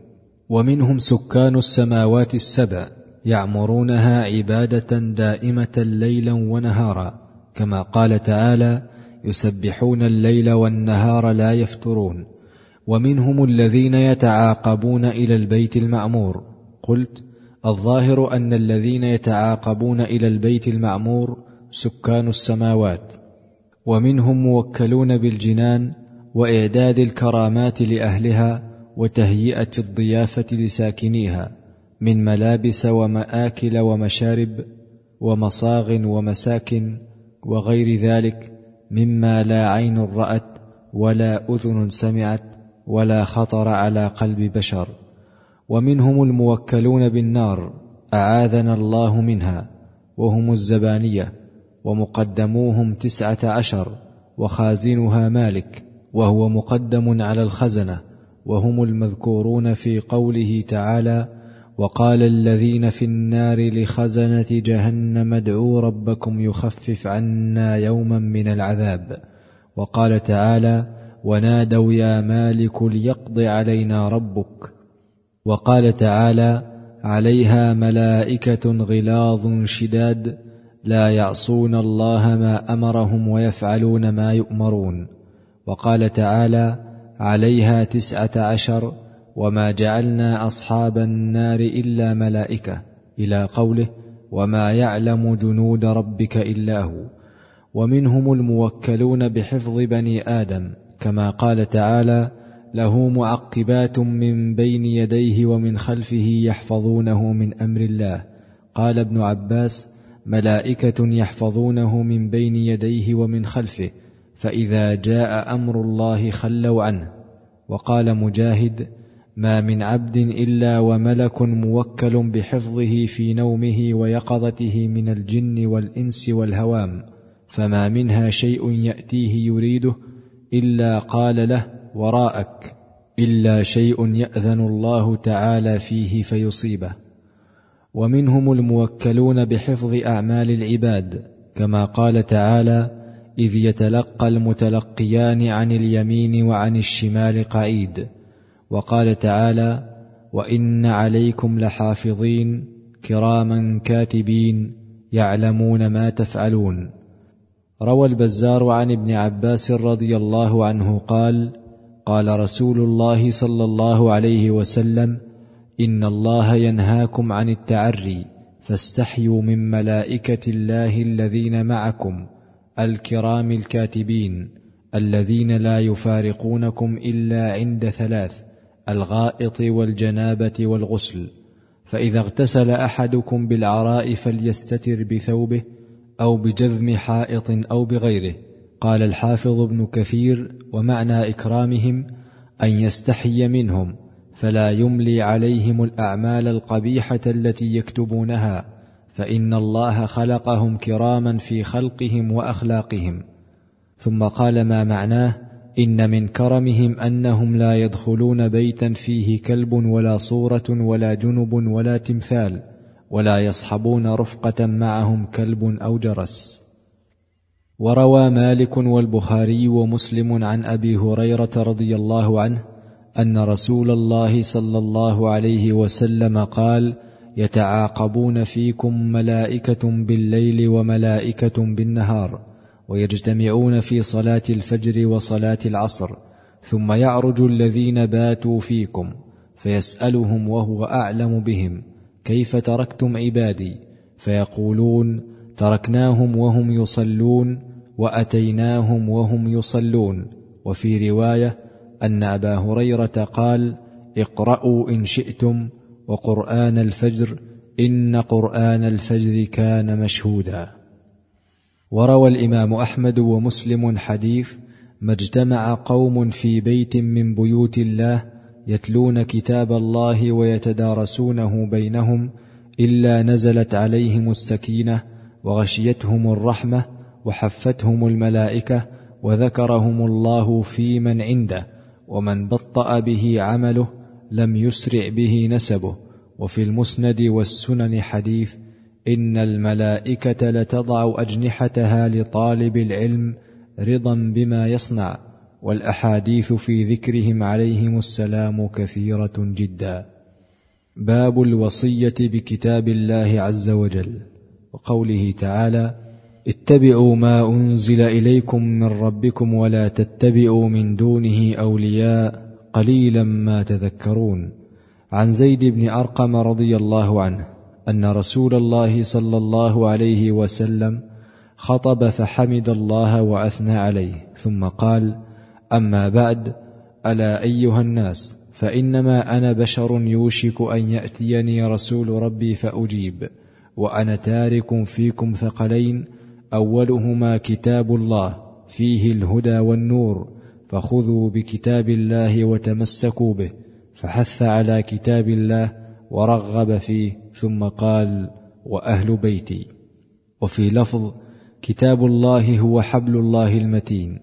ومنهم سكان السماوات السبع يعمرونها عبادة دائمة ليلا ونهارا كما قال تعالى يسبحون الليل والنهار لا يفترون. ومنهم الذين يتعاقبون إلى البيت المعمور قلت الظاهر أن الذين يتعاقبون إلى البيت المعمور سكان السماوات ومنهم موكلون بالجنان وإعداد الكرامات لأهلها وتهيئة الضيافة لساكنيها من ملابس ومآكل ومشارب ومصاغ ومساكن وغير ذلك مما لا عين رأت ولا أذن سمعت ولا خطر على قلب بشر. ومنهم الموكلون بالنار أعاذنا الله منها وهم الزبانية ومقدموهم تسعة عشر وخازنها مالك وهو مقدم على الخزنة وهم المذكورون في قوله تعالى وقال الذين في النار لخزنة جهنم ادعوا ربكم يخفف عنا يوما من العذاب. وقال تعالى ونادوا يا مالك ليقض علينا ربك. وقال تعالى عليها ملائكة غلاظ شداد لا يعصون الله ما أمرهم ويفعلون ما يؤمرون. وقال تعالى عليها تسعة عشر وما جعلنا أصحاب النار إلا ملائكة إلى قوله وما يعلم جنود ربك إلا هو. ومنهم الموكلون بحفظ بني آدم كما قال تعالى له معقبات من بين يديه ومن خلفه يحفظونه من أمر الله. قال ابن عباس ملائكة يحفظونه من بين يديه ومن خلفه فإذا جاء أمر الله خلوا عنه. وقال مجاهد ما من عبد إلا وملك موكل بحفظه في نومه ويقظته من الجن والإنس والهوام فما منها شيء يأتيه يريده إلا قال له وراءك إلا شيء يأذن الله تعالى فيه فيصيبه. ومنهم الموكلون بحفظ أعمال العباد كما قال تعالى إذ يتلقى المتلقيان عن اليمين وعن الشمال قعيد. وقال تعالى وإن عليكم لحافظين كراما كاتبين يعلمون ما تفعلون. روى البزار عن ابن عباس رضي الله عنه قال قال رسول الله صلى الله عليه وسلم إن الله ينهاكم عن التعري فاستحيوا من ملائكة الله الذين معكم الكرام الكاتبين الذين لا يفارقونكم إلا عند ثلاث الغائط والجنابة والغسل فإذا اغتسل أحدكم بالعراء فليستتر بثوبه أو بجذم حائط أو بغيره. قال الحافظ ابن كثير ومعنى إكرامهم أن يستحي منهم فلا يملي عليهم الأعمال القبيحة التي يكتبونها فإن الله خلقهم كراما في خلقهم وأخلاقهم. ثم قال ما معناه؟ إن من كرمهم أنهم لا يدخلون بيتا فيه كلب ولا صورة ولا جنب ولا تمثال ولا يصحبون رفقة معهم كلب أو جرس. وروى مالك والبخاري ومسلم عن أبي هريرة رضي الله عنه أن رسول الله صلى الله عليه وسلم قال يتعاقبون فيكم ملائكة بالليل وملائكة بالنهار ويجتمعون في صلاة الفجر وصلاة العصر ثم يعرج الذين باتوا فيكم فيسألهم وهو أعلم بهم كيف تركتم عبادي؟ فيقولون تركناهم وهم يصلون وأتيناهم وهم يصلون. وفي رواية أن أبا هريرة قال اقرأوا إن شئتم وقرآن الفجر إن قرآن الفجر كان مشهودا. وروى الإمام أحمد ومسلم حديث ما اجتمع قوم في بيت من بيوت الله يتلون كتاب الله ويتدارسونه بينهم إلا نزلت عليهم السكينة وغشيتهم الرحمة وحفتهم الملائكة وذكرهم الله في من عنده ومن بطأ به عمله لم يسرع به نسبه. وفي المسند والسنن حديث إن الملائكة لتضع أجنحتها لطالب العلم رضا بما يصنع والأحاديث في ذكرهم عليهم السلام كثيرة جدا. باب الوصية بكتاب الله عز وجل وقوله تعالى اتبعوا ما أنزل إليكم من ربكم ولا تتبعوا من دونه أولياء قليلا ما تذكرون. عن زيد بن أرقم رضي الله عنه أن رسول الله صلى الله عليه وسلم خطب فحمد الله وأثنى عليه ثم قال أما بعد ألا أيها الناس فإنما أنا بشر يوشك أن يأتيني رسول ربي فأجيب وأنا تارك فيكم ثقلين أولهما كتاب الله فيه الهدى والنور فخذوا بكتاب الله وتمسكوا به فحث على كتاب الله ورغب فيه ثم قال وأهل بيتي. وفي لفظ كتاب الله هو حبل الله المتين.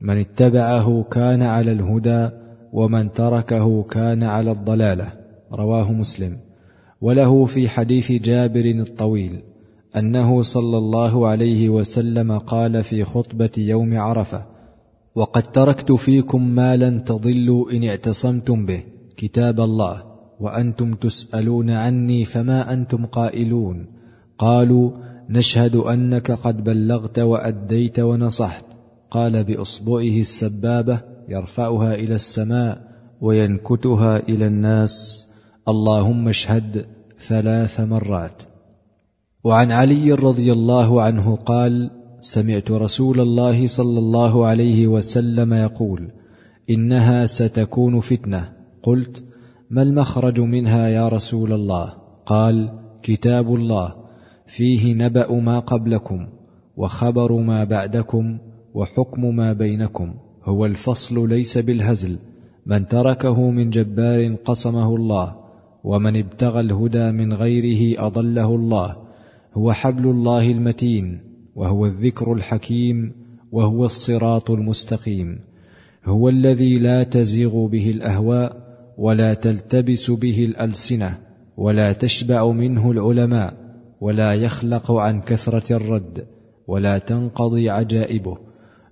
من اتبعه كان على الهدى ومن تركه كان على الضلالة. رواه مسلم. وله في حديث جابر الطويل. أنه صلى الله عليه وسلم قال في خطبة يوم عرفة وقد تركت فيكم ما لن تضلوا إن اعتصمتم به كتاب الله وأنتم تسألون عني فما أنتم قائلون قالوا نشهد أنك قد بلغت وأديت ونصحت قال بأصبعه السبابة يرفعها إلى السماء وينكتها إلى الناس اللهم اشهد ثلاث مرات. وعن علي رضي الله عنه قال سمعت رسول الله صلى الله عليه وسلم يقول إنها ستكون فتنة. قلت ما المخرج منها يا رسول الله؟ قال كتاب الله فيه نبأ ما قبلكم وخبر ما بعدكم وحكم ما بينكم. هو الفصل ليس بالهزل. من تركه من جبار قصمه الله ومن ابتغى الهدى من غيره أضله الله. هو حبل الله المتين وهو الذكر الحكيم وهو الصراط المستقيم. هو الذي لا تزيغ به الأهواء ولا تلتبس به الألسنة ولا تشبع منه العلماء ولا يخلق عن كثرة الرد ولا تنقضي عجائبه.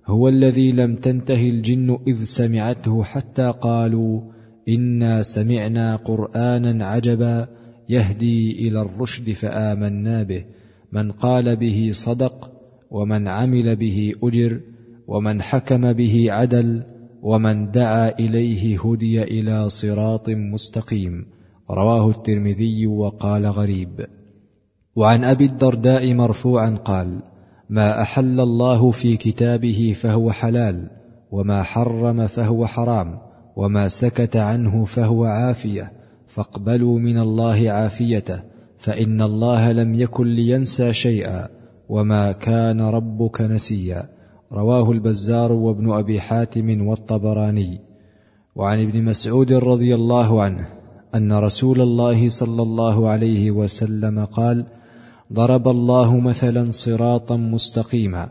هو الذي لم تنته الجن إذ سمعته حتى قالوا إنا سمعنا قرآنا عجبا يهدي إلى الرشد فآمنا به. من قال به صدق ومن عمل به أجر ومن حكم به عدل ومن دعا إليه هدي إلى صراط مستقيم. رواه الترمذي وقال غريب. وعن أبي الدرداء مرفوعا قال ما أحل الله في كتابه فهو حلال وما حرم فهو حرام وما سكت عنه فهو عافية. فاقبلوا من الله عافيته فإن الله لم يكن لينسى شيئا وما كان ربك نسيا. رواه البزار وابن أبي حاتم والطبراني. وعن ابن مسعود رضي الله عنه أن رسول الله صلى الله عليه وسلم قال ضرب الله مثلا صراطا مستقيما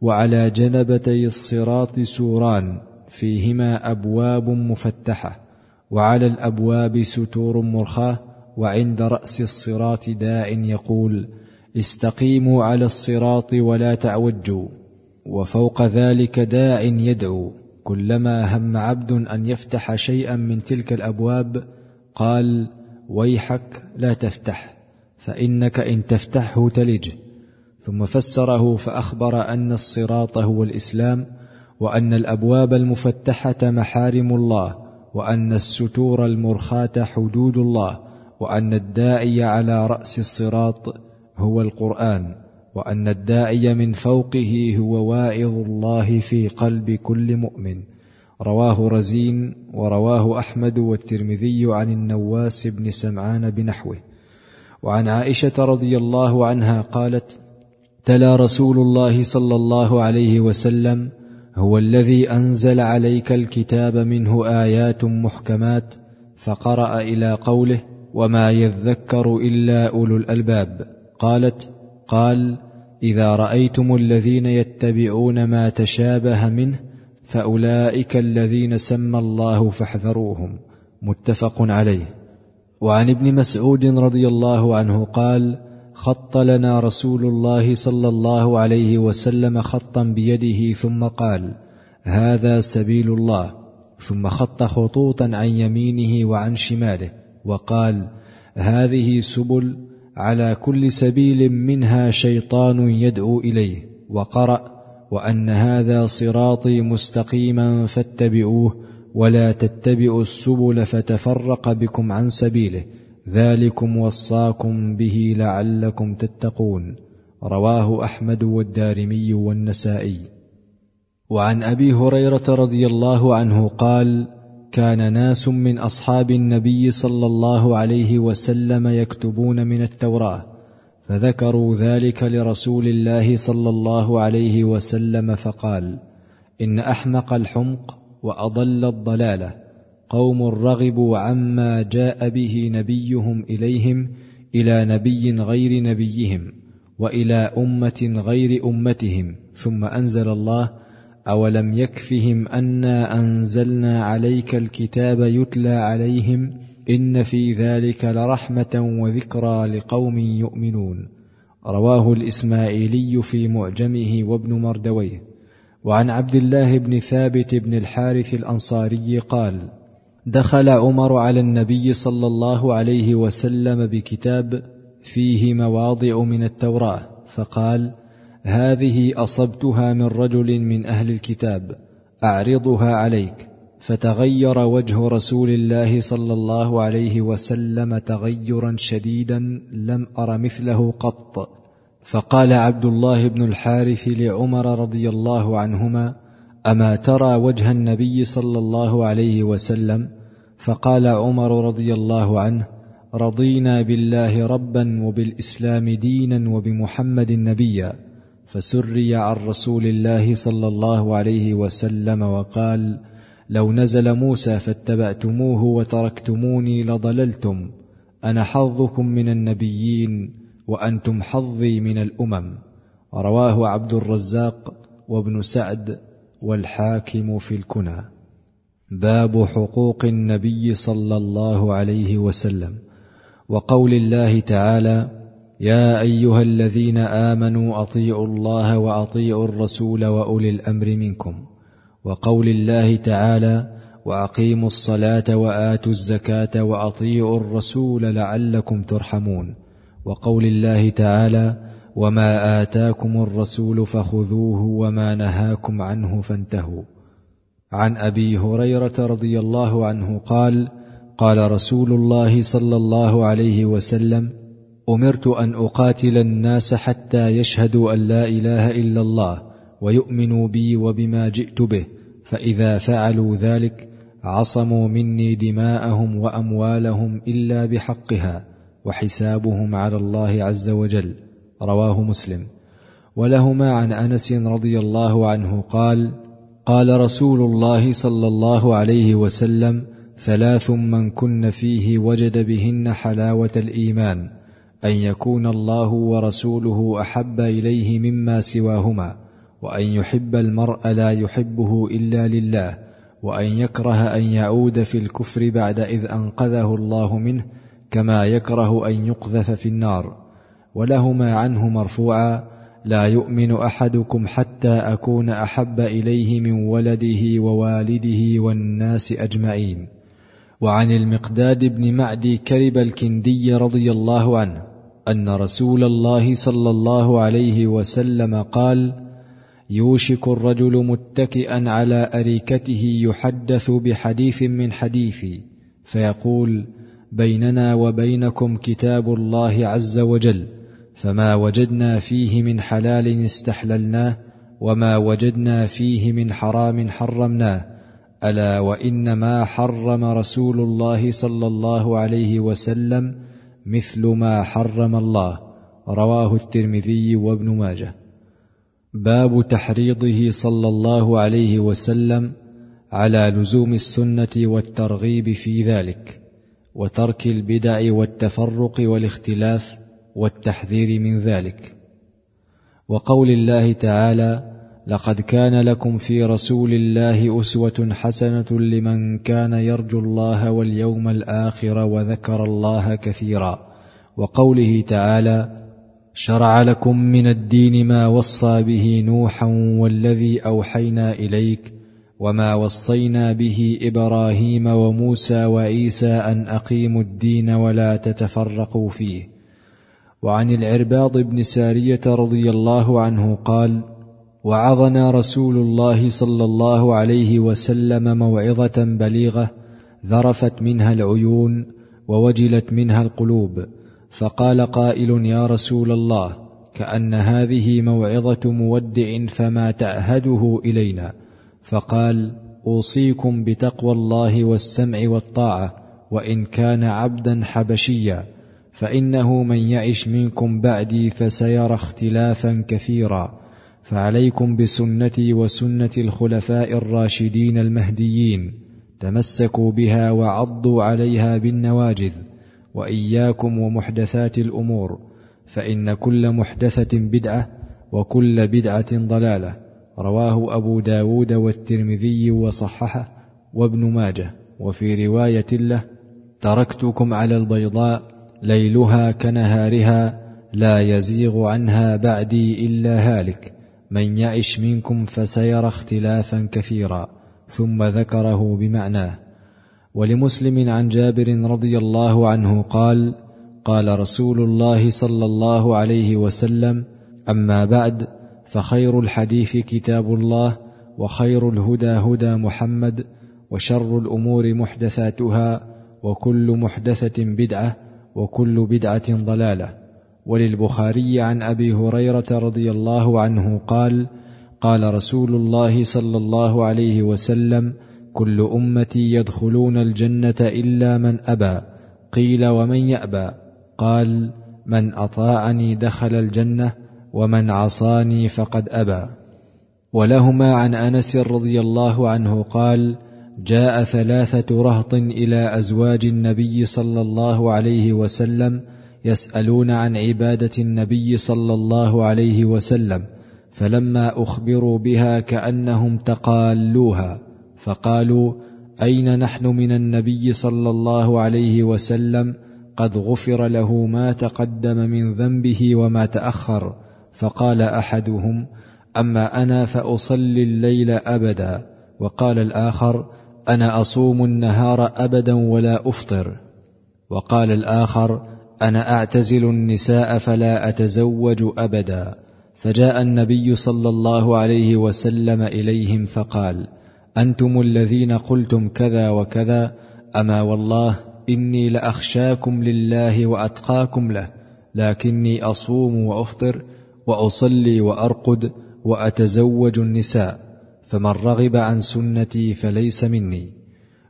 وعلى جنبتي الصراط سوران فيهما أبواب مفتحة وعلى الأبواب ستور مرخاه وعند رأس الصراط داع يقول استقيموا على الصراط ولا تعوجوا. وفوق ذلك داع يدعو كلما هم عبد أن يفتح شيئا من تلك الأبواب قال ويحك لا تفتح فإنك إن تفتحه تلج. ثم فسره فأخبر أن الصراط هو الإسلام وأن الأبواب المفتحة محارم الله وأن الستور المرخاة حدود الله وأن الداعي على رأس الصراط هو القرآن وأن الداعي من فوقه هو واعظ الله في قلب كل مؤمن. رواه رزين ورواه أحمد والترمذي عن النواس بن سمعان بنحوه. وعن عائشة رضي الله عنها قالت تلا رسول الله صلى الله عليه وسلم هو الذي أنزل عليك الكتاب منه آيات محكمات فقرأ إلى قوله وما يذكر إلا أولو الألباب. قالت قال إذا رأيتم الذين يتبعون ما تشابه منه فأولئك الذين سمى الله فاحذروهم. متفق عليه. وعن ابن مسعود رضي الله عنه قال خط لنا رسول الله صلى الله عليه وسلم خطا بيده ثم قال هذا سبيل الله. ثم خط خطوطا عن يمينه وعن شماله وقال هذه سبل على كل سبيل منها شيطان يدعو إليه وقرأ وأن هذا صراطي مستقيما فاتبعوه ولا تتبعوا السبل فتفرق بكم عن سبيله. ذلكم وصاكم به لعلكم تتقون. رواه أحمد والدارمي والنسائي. وعن أبي هريرة رضي الله عنه قال كان ناس من أصحاب النبي صلى الله عليه وسلم يكتبون من التوراة فذكروا ذلك لرسول الله صلى الله عليه وسلم فقال إن أحمق الحمق وأضل الضلالة. قوم رغبوا عما جاء به نبيهم إليهم إلى نبي غير نبيهم وإلى أمة غير أمتهم ثم أنزل الله أولم يكفهم أنا أنزلنا عليك الكتاب يتلى عليهم إن في ذلك لرحمة وذكرى لقوم يؤمنون. رواه الإسماعيلي في معجمه وابن مردويه. وعن عبد الله بن ثابت بن الحارث الأنصاري قال دخل عمر على النبي صلى الله عليه وسلم بكتاب فيه مواضع من التوراة فقال هذه أصبتها من رجل من أهل الكتاب أعرضها عليك. فتغير وجه رسول الله صلى الله عليه وسلم تغيرا شديدا لم أر مثله قط. فقال عبد الله بن الحارث لعمر رضي الله عنهما أما ترى وجه النبي صلى الله عليه وسلم فقال عمر رضي الله عنه رضينا بالله ربا وبالإسلام دينا وبمحمد نبيا فسري عن رسول الله صلى الله عليه وسلم وقال لو نزل موسى فاتبعتموه وتركتموني لضللتم أنا حظكم من النبيين وأنتم حظي من الأمم. رواه عبد الرزاق وابن سعد والحاكم في الكنى. باب حقوق النبي صلى الله عليه وسلم. وقول الله تعالى يا أيها الذين آمنوا أطيعوا الله وأطيعوا الرسول وأولي الأمر منكم. وقول الله تعالى وأقيموا الصلاة وآتوا الزكاة وأطيعوا الرسول لعلكم ترحمون. وقول الله تعالى وما آتاكم الرسول فخذوه وما نهاكم عنه فانتهوا. عن أبي هريرة رضي الله عنه قال قال رسول الله صلى الله عليه وسلم أمرت أن أقاتل الناس حتى يشهدوا أن لا إله إلا الله ويؤمنوا بي وبما جئت به فإذا فعلوا ذلك عصموا مني دماءهم وأموالهم إلا بحقها وحسابهم على الله عز وجل. رواه مسلم. ولهما عن أنس رضي الله عنه قال قال رسول الله صلى الله عليه وسلم ثلاث من كن فيه وجد بهن حلاوة الإيمان أن يكون الله ورسوله أحب إليه مما سواهما وأن يحب المرء لا يحبه إلا لله وأن يكره أن يعود في الكفر بعد إذ أنقذه الله منه كما يكره أن يقذف في النار ولهما عنه مرفوعا لا يؤمن أحدكم حتى أكون أحب إليه من ولده ووالده والناس أجمعين. وعن المقداد بن معدي كرب الكندي رضي الله عنه أن رسول الله صلى الله عليه وسلم قال يوشك الرجل متكئا على أريكته يحدث بحديث من حديثي فيقول بيننا وبينكم كتاب الله عز وجل فما وجدنا فيه من حلال استحللناه وما وجدنا فيه من حرام حرمناه الا وان ما حرم رسول الله صلى الله عليه وسلم مثل ما حرم الله رواه الترمذي وابن ماجه باب تحريضه صلى الله عليه وسلم على لزوم السنة والترغيب في ذلك وترك البدع والتفرق والاختلاف والتحذير من ذلك. وقول الله تعالى لقد كان لكم في رسول الله أسوة حسنة لمن كان يرجو الله واليوم الآخر وذكر الله كثيرا وقوله تعالى شرع لكم من الدين ما وصى به نوحا والذي أوحينا إليك وما وصينا به إبراهيم وموسى وعيسى أن أقيموا الدين ولا تتفرقوا فيه وعن العرباض بن سارية رضي الله عنه قال وعظنا رسول الله صلى الله عليه وسلم موعظة بليغة ذرفت منها العيون ووجلت منها القلوب فقال قائل يا رسول الله كأن هذه موعظة مودع فما تعهده إلينا. فقال أوصيكم بتقوى الله والسمع والطاعة وإن كان عبدا حبشيا. فإنه من يعش منكم بعدي فسيرى اختلافا كثيرا. فعليكم بسنتي وسنة الخلفاء الراشدين المهديين. تمسكوا بها وعضوا عليها بالنواجذ وإياكم ومحدثات الأمور. فإن كل محدثة بدعة وكل بدعة ضلالة. رواه أبو داود والترمذي وصححه وابن ماجه. وفي رواية له تركتكم على البيضاء ليلها كنهارها لا يزيغ عنها بعدي إلا هالك. من يعش منكم فسيرى اختلافا كثيرا ثم ذكره بمعناه. ولمسلم عن جابر رضي الله عنه قال قال رسول الله صلى الله عليه وسلم أما بعد فخير الحديث كتاب الله وخير الهدى هدى محمد وشر الأمور محدثاتها وكل محدثة بدعة وكل بدعة ضلالة. وللبخاري عن أبي هريرة رضي الله عنه قال قال رسول الله صلى الله عليه وسلم كل أمتي يدخلون الجنة إلا من أبى. قيل ومن يأبى؟ قال من أطاعني دخل الجنة ومن عصاني فقد أبى. ولهما عن أنس رضي الله عنه قال جاء ثلاثة رهط إلى أزواج النبي صلى الله عليه وسلم يسألون عن عبادة النبي صلى الله عليه وسلم فلما أخبروا بها كأنهم تقالوها فقالوا أين نحن من النبي صلى الله عليه وسلم؟ قد غفر له ما تقدم من ذنبه وما تأخر. فقال أحدهم أما أنا فأصلي الليل أبدا. وقال الآخر أنا أصوم النهار أبدا ولا أفطر. وقال الآخر أنا أعتزل النساء فلا أتزوج أبدا. فجاء النبي صلى الله عليه وسلم إليهم فقال أنتم الذين قلتم كذا وكذا أما والله إني لأخشاكم لله وأتقاكم له لكني أصوم وأفطر وأصلي وأرقد وأتزوج النساء. فمن رغب عن سنتي فليس مني.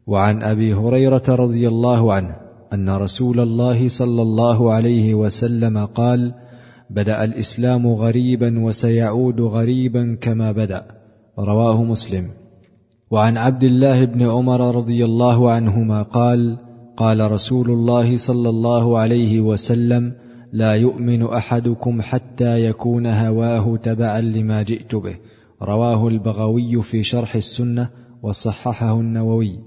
وعن أبي هريرة رضي الله عنه أن رسول الله صلى الله عليه وسلم قال بدأ الإسلام غريبا وسيعود غريبا كما بدأ. رواه مسلم. وعن عبد الله بن عمر رضي الله عنهما قال قال رسول الله صلى الله عليه وسلم لا يؤمن أحدكم حتى يكون هواه تبعا لما جئت به. رواه البغوي في شرح السنة وصححه النووي.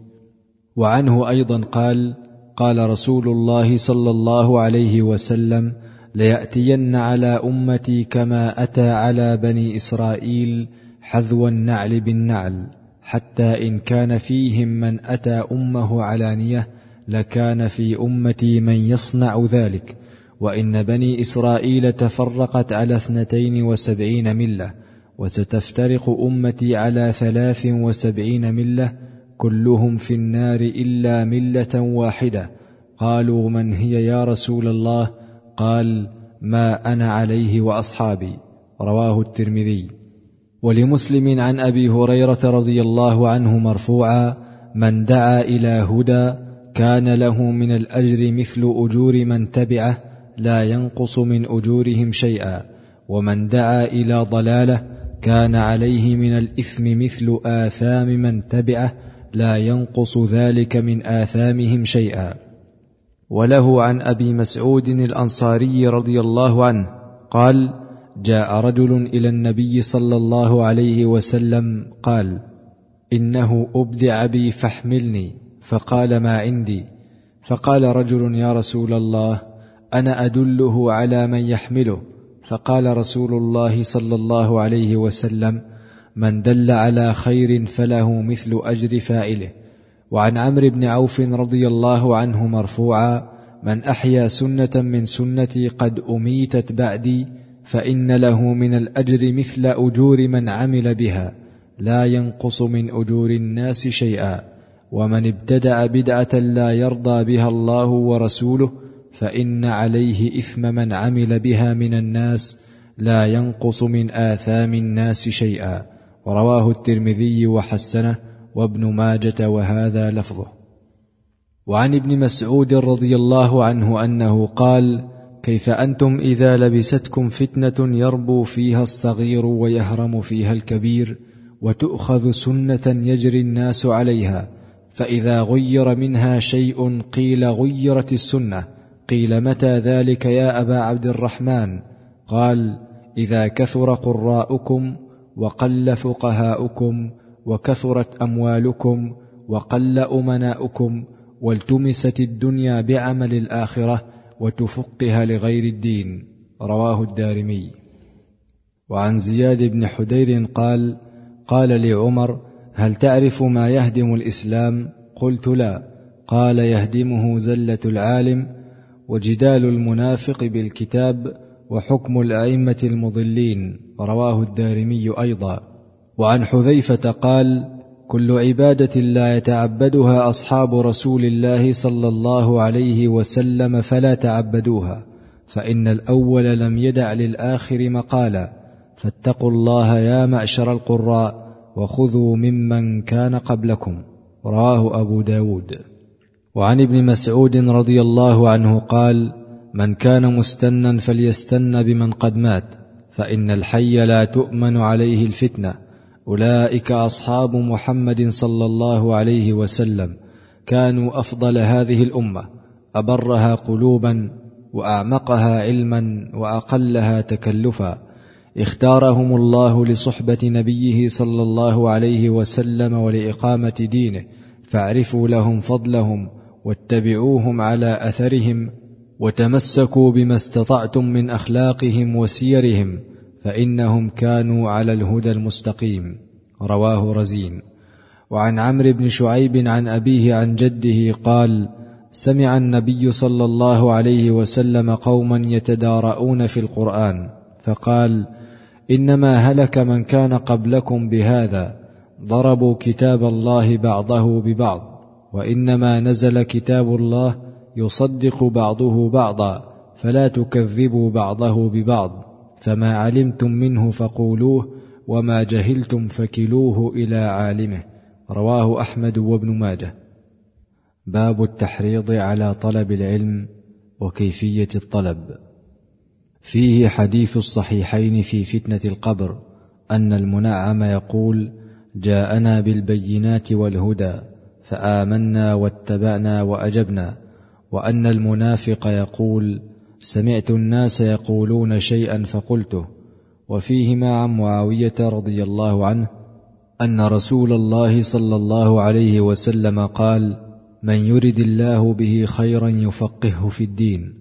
وعنه أيضا قال قال رسول الله صلى الله عليه وسلم ليأتين على أمتي كما أتى على بني إسرائيل حذو النعل بالنعل حتى إن كان فيهم من أتى أمه علانية لكان في أمتي من يصنع ذلك وإن بني إسرائيل تفرقت على اثنتين وسبعين ملة. وستفترق أمتي على ثلاث وسبعين ملة كلهم في النار إلا ملة واحدة. قالوا من هي يا رسول الله؟ قال ما أنا عليه وأصحابي. رواه الترمذي. ولمسلم عن أبي هريرة رضي الله عنه مرفوعا من دعا إلى هدى كان له من الأجر مثل أجور من تبعه لا ينقص من أجورهم شيئا. ومن دعا إلى ضلالة كان عليه من الإثم مثل آثام من تبعه لا ينقص ذلك من آثامهم شيئا. وله عن أبي مسعود الأنصاري رضي الله عنه قال جاء رجل إلى النبي صلى الله عليه وسلم قال إنه أبدع بي فاحملني فقال ما عندي. فقال رجل يا رسول الله أنا أدله على من يحمله. فقال رسول الله صلى الله عليه وسلم من دل على خير فله مثل أجر فاعله وعن عمرو بن عوف رضي الله عنه مرفوعا من أحيا سنة من سنتي قد أميتت بعدي فإن له من الأجر مثل أجور من عمل بها لا ينقص من أجور الناس شيئا ومن ابتدع بدعة لا يرضى بها الله ورسوله فإن عليه إثم من عمل بها من الناس لا ينقص من آثام الناس شيئا. رواه الترمذي وحسنه وابن ماجه وهذا لفظه. وعن ابن مسعود رضي الله عنه أنه قال كيف أنتم إذا لبستكم فتنة يربو فيها الصغير ويهرم فيها الكبير وتؤخذ سنة يجري الناس عليها فإذا غير منها شيء قيل غيرت السنة قيل متى ذلك يا أبا عبد الرحمن؟ قال إذا كثر قراؤكم وقل فقهاؤكم وكثرت أموالكم وقل أمناؤكم والتمست الدنيا بعمل الآخرة وتفقها لغير الدين. رواه الدارمي. وعن زياد بن حدير قال قال لعمر هل تعرف ما يهدم الإسلام؟ قلت لا. قال يهدمه زلة العالم وجدال المنافق بالكتاب وحكم الأئمة المضلين رواه الدارمي أيضا. وعن حذيفة قال كل عبادة لا يتعبدها أصحاب رسول الله صلى الله عليه وسلم فلا تعبدوها فإن الأول لم يدع للآخر مقالا. فاتقوا الله يا معشر القراء وخذوا ممن كان قبلكم. رواه أبو داود. وعن ابن مسعود رضي الله عنه قال من كان مستنا فليستن بمن قد مات فإن الحي لا تؤمن عليه الفتنة. أولئك أصحاب محمد صلى الله عليه وسلم. كانوا أفضل هذه الأمة أبرها قلوبا وأعمقها علما وأقلها تكلفا. اختارهم الله لصحبة نبيه صلى الله عليه وسلم ولإقامة دينه فاعرفوا لهم فضلهم واتبعوهم على أثرهم وتمسكوا بما استطعتم من أخلاقهم وسيرهم فإنهم كانوا على الهدى المستقيم. رواه رزين. وعن عمرو بن شعيب عن أبيه عن جده قال سمع النبي صلى الله عليه وسلم قوما يتدارؤون في القرآن فقال إنما هلك من كان قبلكم بهذا ضربوا كتاب الله بعضه ببعض. وإنما نزل كتاب الله يصدق بعضه بعضا فلا تكذبوا بعضه ببعض فما علمتم منه فقولوه وما جهلتم فكلوه إلى عالمه رواه أحمد وابن ماجه باب التحريض على طلب العلم وكيفية الطلب فيه حديث الصحيحين في فتنة القبر أن المنعم يقول جاءنا بالبينات والهدى فآمنا واتبعنا وأجبنا وأن المنافق يقول سمعت الناس يقولون شيئا فقلته وفيهما عن معاوية رضي الله عنه أن رسول الله صلى الله عليه وسلم قال من يرد الله به خيرا يفقهه في الدين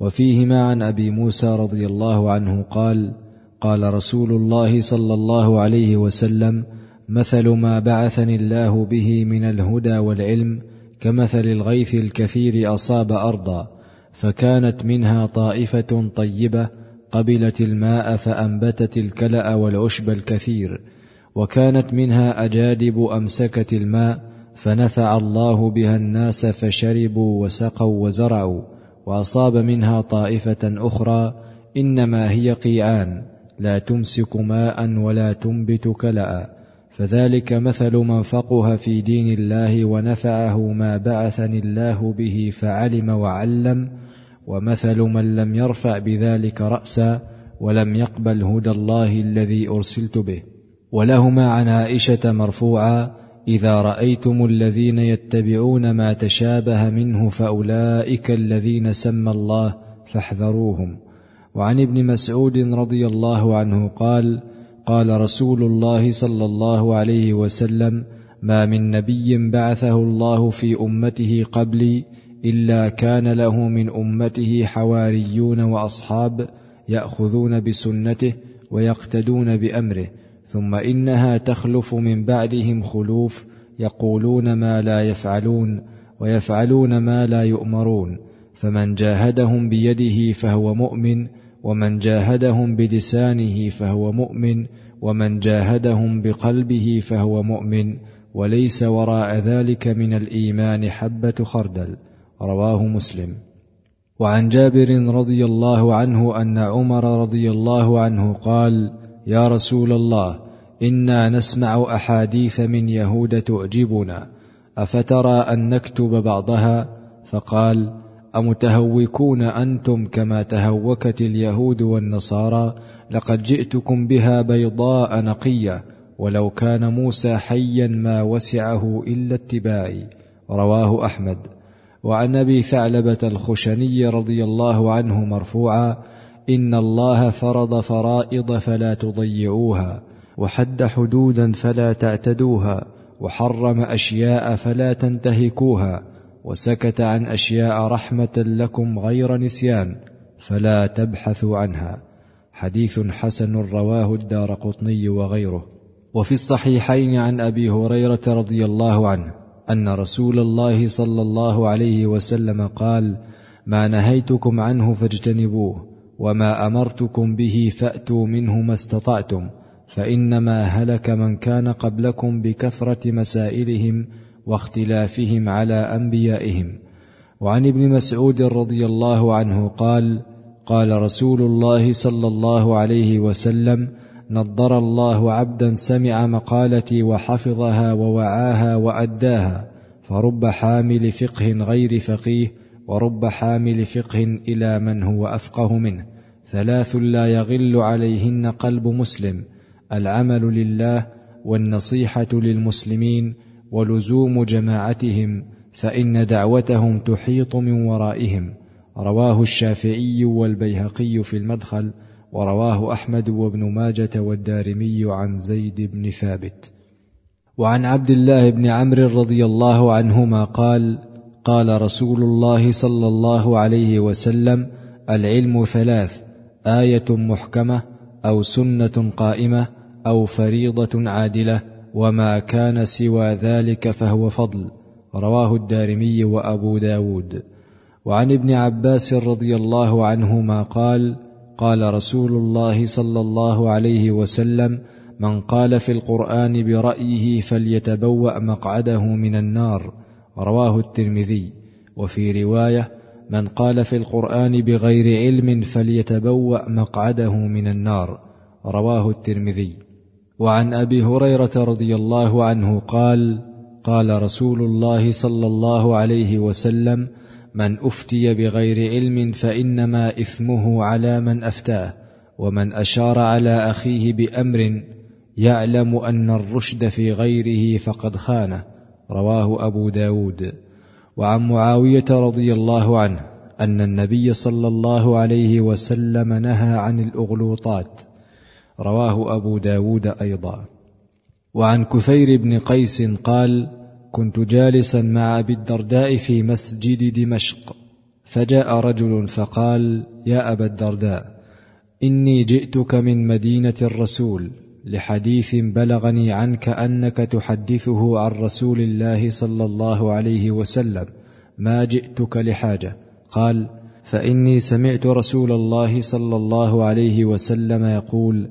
وفيهما عن أبي موسى رضي الله عنه قال قال رسول الله صلى الله عليه وسلم مثل ما بعثني الله به من الهدى والعلم كمثل الغيث الكثير أصاب أرضا فكانت منها طائفة طيبة قبلت الماء فأنبتت الكلأ والعشب الكثير وكانت منها أجادب أمسكت الماء فنفع الله بها الناس فشربوا وسقوا وزرعوا وأصاب منها طائفة أخرى إنما هي قيعان لا تمسك ماء ولا تنبت كلا. فذلك مثل من فقه في دين الله ونفعه ما بعثني الله به فعلم وعلم ومثل من لم يرفع بذلك رأسا ولم يقبل هدى الله الذي أرسلت به. ولهما عن عائشة مرفوعا إذا رأيتم الذين يتبعون ما تشابه منه فأولئك الذين سمى الله فاحذروهم. وعن ابن مسعود رضي الله عنه قال قال رسول الله صلى الله عليه وسلم ما من نبي بعثه الله في أمته قبلي إلا كان له من أمته حواريون وأصحاب يأخذون بسنته ويقتدون بأمره ثم إنها تخلف من بعدهم خلوف يقولون ما لا يفعلون ويفعلون ما لا يؤمرون فمن جاهدهم بيده فهو مؤمن ومن جاهدهم بلسانه فهو مؤمن ومن جاهدهم بقلبه فهو مؤمن وليس وراء ذلك من الإيمان حبة خردل رواه مسلم. وعن جابر رضي الله عنه أن عمر رضي الله عنه قال يا رسول الله إنا نسمع أحاديث من يهود تعجبنا أفترى أن نكتب بعضها؟ فقال امتهوكون أنتم كما تهوكت اليهود والنصارى؟ لقد جئتكم بها بيضاء نقية ولو كان موسى حيا ما وسعه إلا اتباعي. رواه أحمد. وعن أبي ثعلبة الخشني رضي الله عنه مرفوعا إن الله فرض فرائض فلا تضيعوها وحد حدودا فلا تعتدوها وحرم أشياء فلا تنتهكوها وسكت عن أشياء رحمة لكم غير نسيان فلا تبحثوا عنها. حديث حسن رواه الدار قطني وغيره. وفي الصحيحين عن أبي هريرة رضي الله عنه أن رسول الله صلى الله عليه وسلم قال ما نهيتكم عنه فاجتنبوه وما أمرتكم به فأتوا منه ما استطعتم فإنما هلك من كان قبلكم بكثرة مسائلهم واختلافهم على أنبيائهم. وعن ابن مسعود رضي الله عنه قال قال رسول الله صلى الله عليه وسلم نضر الله عبدا سمع مقالتي وحفظها ووعاها وأداها فرب حامل فقه غير فقيه ورب حامل فقه إلى من هو أفقه منه. ثلاث لا يغل عليهن قلب مسلم العمل لله والنصيحة للمسلمين ولزوم جماعتهم فإن دعوتهم تحيط من ورائهم. رواه الشافعي والبيهقي في المدخل ورواه أحمد وابن ماجة والدارمي عن زيد بن ثابت. وعن عبد الله بن عمرو رضي الله عنهما قال قال رسول الله صلى الله عليه وسلم العلم ثلاث آية محكمة أو سنة قائمة أو فريضة عادلة. وما كان سوى ذلك فهو فضل. رواه الدارمي وأبو داود. وعن ابن عباس رضي الله عنهما قال قال رسول الله صلى الله عليه وسلم من قال في القرآن برأيه فليتبوأ مقعده من النار رواه الترمذي. وفي رواية من قال في القرآن بغير علم فليتبوأ مقعده من النار رواه الترمذي. وعن أبي هريرة رضي الله عنه قال قال رسول الله صلى الله عليه وسلم من أفتي بغير علم فإنما إثمه على من أفتاه ومن أشار على أخيه بأمر يعلم أن الرشد في غيره فقد خانه. رواه أبو داود. وعن معاوية رضي الله عنه أن النبي صلى الله عليه وسلم نهى عن الأغلوطات. رواه أبو داود أيضا. وعن كثير بن قيس قال كنت جالسا مع أبي الدرداء في مسجد دمشق فجاء رجل فقال يا أبا الدرداء إني جئتك من مدينة الرسول لحديث بلغني عنك أنك تحدثه عن رسول الله صلى الله عليه وسلم ما جئتك لحاجة. قال فإني سمعت رسول الله صلى الله عليه وسلم يقول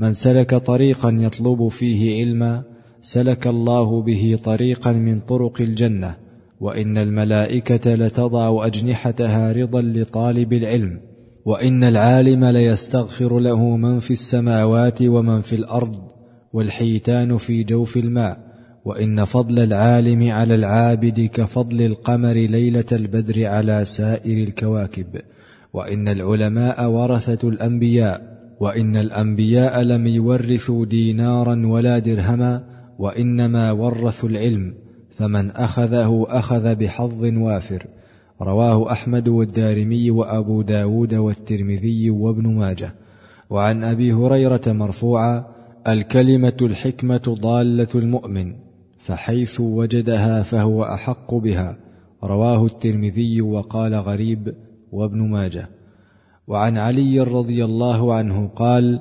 من سلك طريقا يطلب فيه علما سلك الله به طريقا من طرق الجنة وإن الملائكة لتضع أجنحتها رضا لطالب العلم وإن العالم ليستغفر له من في السماوات ومن في الأرض والحيتان في جوف الماء وإن فضل العالم على العابد كفضل القمر ليلة البدر على سائر الكواكب وإن العلماء ورثة الأنبياء وإن الأنبياء لم يورثوا دينارا ولا درهما وإنما ورثوا العلم فمن أخذه أخذ بحظ وافر. رواه أحمد والدارمي وأبو داود والترمذي وابن ماجه. وعن أبي هريرة مرفوعا الكلمة الحكمة ضالة المؤمن فحيث وجدها فهو أحق بها. رواه الترمذي وقال غريب وابن ماجه. وعن علي رضي الله عنه قال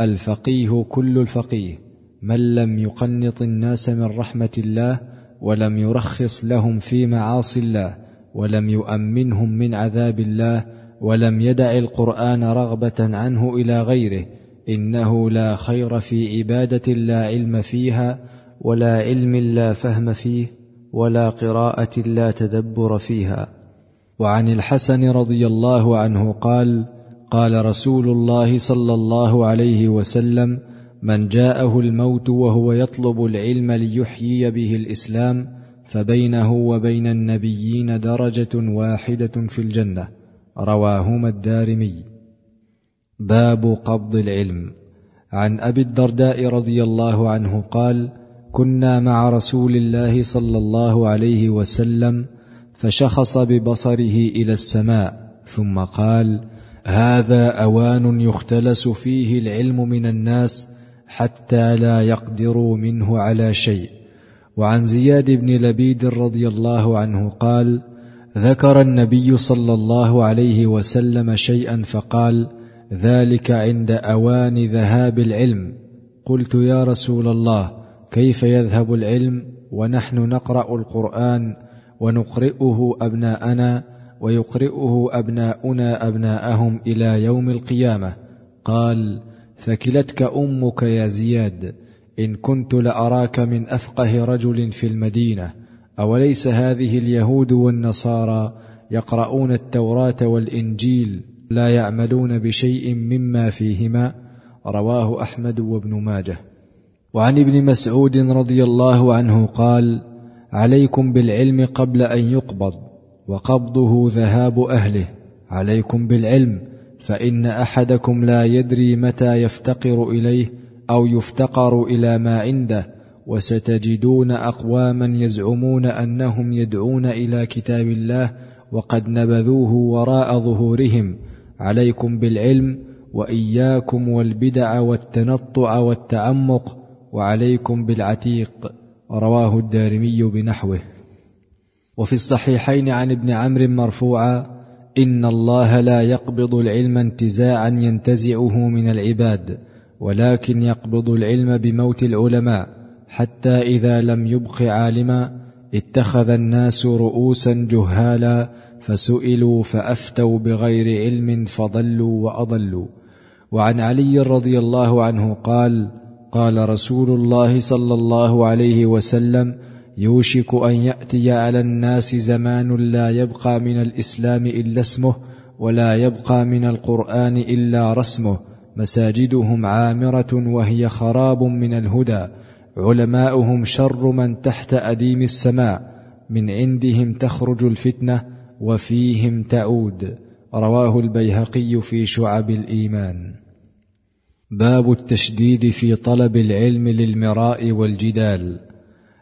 الفقيه كل الفقيه من لم يقنط الناس من رحمة الله ولم يرخص لهم في معاصي الله ولم يؤمنهم من عذاب الله ولم يدع القرآن رغبة عنه إلى غيره إنه لا خير في عبادة لا علم فيها ولا علم لا فهم فيه ولا قراءة لا تدبر فيها. وعن الحسن رضي الله عنه قال قال رسول الله صلى الله عليه وسلم من جاءه الموت وهو يطلب العلم ليحيي به الإسلام فبينه وبين النبيين درجة واحدة في الجنة. رواهما الدارمي. باب قبض العلم. عن أبي الدرداء رضي الله عنه قال كنا مع رسول الله صلى الله عليه وسلم فشخص ببصره إلى السماء ثم قال هذا أوان يختلس فيه العلم من الناس حتى لا يقدروا منه على شيء. وعن زياد بن لبيد رضي الله عنه قال ذكر النبي صلى الله عليه وسلم شيئا فقال ذلك عند أوان ذهاب العلم. قلت يا رسول الله كيف يذهب العلم؟ ونحن نقرأ القرآن ونقرئه أبناءنا ويقرئه أبناؤنا أبناءهم إلى يوم القيامة. قال ثكلتك أمك يا زياد إن كنت لأراك من أفقه رجل في المدينة أوليس هذه اليهود والنصارى يقرؤون التوراة والإنجيل لا يعملون بشيء مما فيهما؟ رواه أحمد وابن ماجه. وعن ابن مسعود رضي الله عنه قال عليكم بالعلم قبل أن يقبض وقبضه ذهاب أهله. عليكم بالعلم فإن أحدكم لا يدري متى يفتقر إليه أو يفتقر إلى ما عنده وستجدون أقواما يزعمون أنهم يدعون إلى كتاب الله وقد نبذوه وراء ظهورهم. عليكم بالعلم وإياكم والبدع والتنطع والتعمق وعليكم بالعتيق. رواه الدارمي بنحوه. وفي الصحيحين عن ابن عمرو مرفوعا إن الله لا يقبض العلم انتزاعا ينتزعه من العباد ولكن يقبض العلم بموت العلماء حتى إذا لم يبق عالما اتخذ الناس رؤوسا جهالا فسئلوا فأفتوا بغير علم فضلوا وأضلوا. وعن علي رضي الله عنه قال قال رسول الله صلى الله عليه وسلم يوشك أن يأتي على الناس زمان لا يبقى من الإسلام إلا اسمه ولا يبقى من القرآن إلا رسمه. مساجدهم عامرة وهي خراب من الهدى. علماؤهم شر من تحت أديم السماء. من عندهم تخرج الفتنة وفيهم تعود. رواه البيهقي في شعب الإيمان. باب التشديد في طلب العلم للمراء والجدال.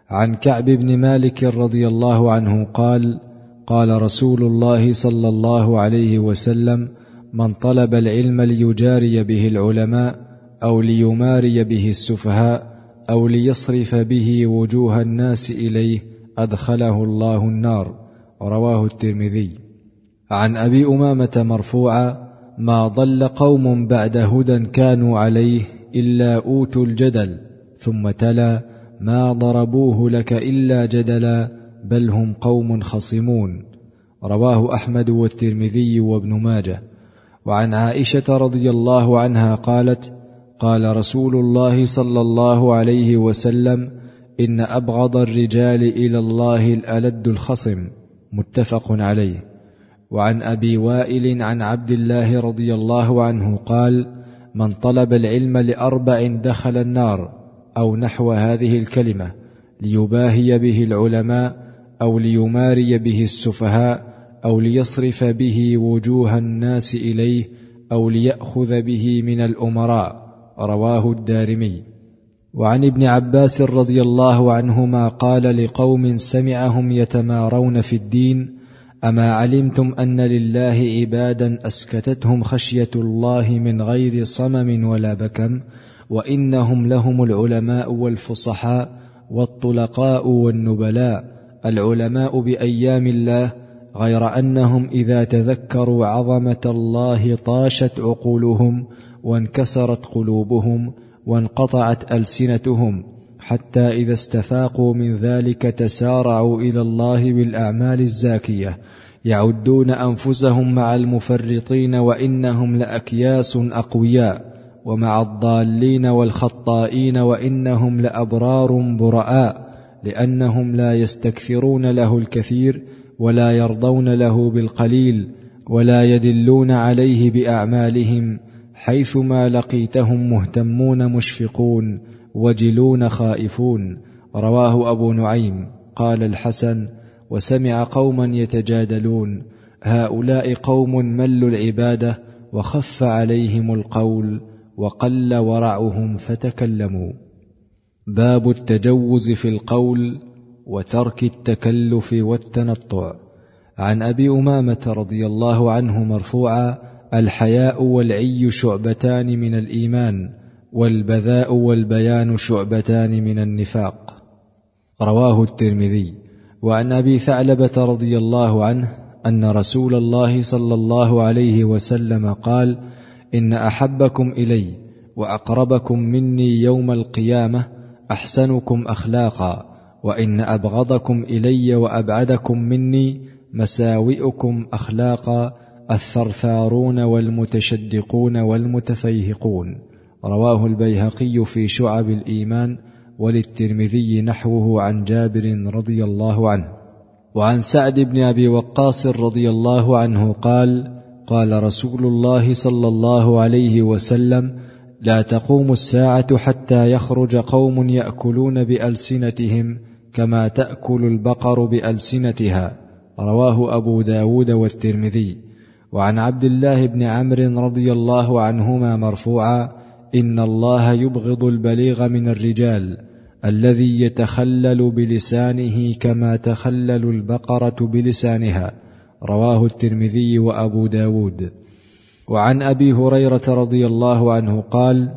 عن كعب بن مالك رضي الله عنه قال قال رسول الله صلى الله عليه وسلم من طلب العلم ليجاري به العلماء أو ليماري به السفهاء أو ليصرف به وجوه الناس إليه أدخله الله النار. رواه الترمذي. عن أبي أمامة مرفوعا ما ضل قوم بعد هدى كانوا عليه إلا أوتوا الجدل ثم تلا ما ضربوه لك إلا جدلا بل هم قوم خصمون. رواه أحمد والترمذي وابن ماجه. وعن عائشة رضي الله عنها قالت قال رسول الله صلى الله عليه وسلم إن أبغض الرجال إلى الله الألد الخصم. متفق عليه. وعن أبي وائل عن عبد الله رضي الله عنه قال من طلب العلم لأربع دخل النار أو نحو هذه الكلمة ليباهي به العلماء أو ليماري به السفهاء أو ليصرف به وجوه الناس إليه أو ليأخذ به من الأمراء. رواه الدارمي. وعن ابن عباس رضي الله عنهما قال لقوم سمعهم يتمارون في الدين اما علمتم ان لله عبادا اسكتتهم خشيه الله من غير صمم ولا بكم وانهم لهم العلماء والفصحاء والطلقاء والنبلاء العلماء بايام الله غير انهم اذا تذكروا عظمه الله طاشت عقولهم وانكسرت قلوبهم وانقطعت السنتهم حتى إذا استفاقوا من ذلك تسارعوا إلى الله بالأعمال الزاكية يعدون أنفسهم مع المفرطين وإنهم لأكياس أقوياء ومع الضالين والخطائين وإنهم لأبرار براء لأنهم لا يستكثرون له الكثير ولا يرضون له بالقليل ولا يدلون عليه بأعمالهم حيثما لقيتهم مهتمون مشفقون. وجلون خائفون. رواه أبو نعيم. قال الحسن وسمع قوما يتجادلون. هؤلاء قوم ملوا العبادة وخف عليهم القول وقل ورعهم فتكلموا. باب التجوز في القول وترك التكلف والتنطع. عن أبي أمامة رضي الله عنه مرفوعا الحياء والعي شعبتان من الإيمان. والبذاء والبيان شعبتان من النفاق. رواه الترمذي. وعن أبي ثعلبة رضي الله عنه أن رسول الله صلى الله عليه وسلم قال إن أحبكم إلي وأقربكم مني يوم القيامة أحسنكم أخلاقا وإن أبغضكم إلي وأبعدكم مني مساوئكم أخلاقا الثرثارون والمتشدقون والمتفيهقون رواه البيهقي في شعب الإيمان وللترمذي نحوه عن جابر رضي الله عنه. وعن سعد بن أبي وقاص رضي الله عنه قال قال رسول الله صلى الله عليه وسلم لا تقوم الساعة حتى يخرج قوم يأكلون بألسنتهم كما تأكل البقر بألسنتها رواه أبو داود والترمذي. وعن عبد الله بن عمرو رضي الله عنهما مرفوعا إن الله يبغض البليغ من الرجال الذي يتخلل بلسانه كما تخلل البقرة بلسانها رواه الترمذي وأبو داود. وعن أبي هريرة رضي الله عنه قال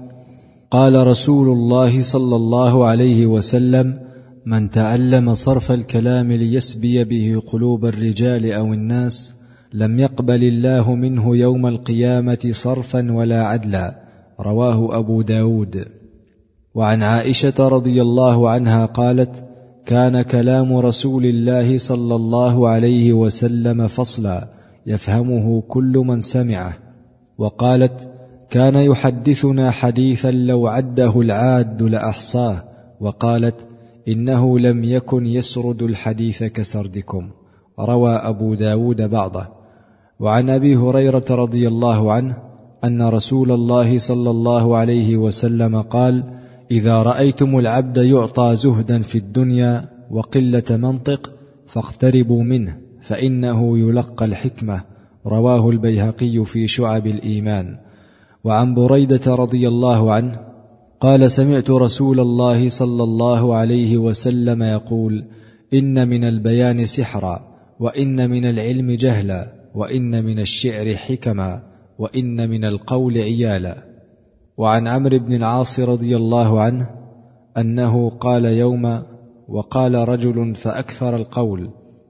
قال رسول الله صلى الله عليه وسلم من تعلم صرف الكلام ليسبي به قلوب الرجال أو الناس لم يقبل الله منه يوم القيامة صرفا ولا عدلا. رواه أبو داود. وعن عائشة رضي الله عنها قالت كان كلام رسول الله صلى الله عليه وسلم فصلا يفهمه كل من سمعه. وقالت كان يحدثنا حديثا لو عده العاد لأحصاه. وقالت إنه لم يكن يسرد الحديث كسردكم. روى أبو داود بعضه. وعن أبي هريرة رضي الله عنه أن رسول الله صلى الله عليه وسلم قال إذا رأيتم العبد يعطى زهدا في الدنيا وقلة منطق فاقتربوا منه فإنه يلقى الحكمة. رواه البيهقي في شعب الإيمان. وعن بريدة رضي الله عنه قال سمعت رسول الله صلى الله عليه وسلم يقول إن من البيان سحرا وإن من العلم جهلا وإن من الشعر حكما. وإن من القول عيالا. وعن عمرو بن العاص رضي الله عنه أنه قال يوما وقال رجل فأكثر القول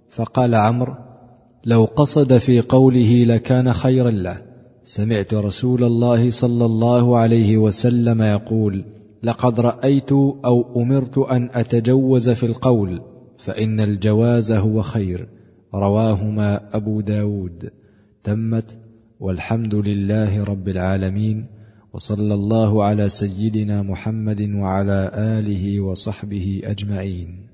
فقال عمرو لو قصد في قوله لكان خيرا له سمعت رسول الله صلى الله عليه وسلم يقول لقد رأيت أو أمرت أن أتجوز في القول فإن الجواز هو خير. رواهما أبو داود. تمت والحمد لله رب العالمين وصلى الله على سيدنا محمد وعلى آله وصحبه أجمعين.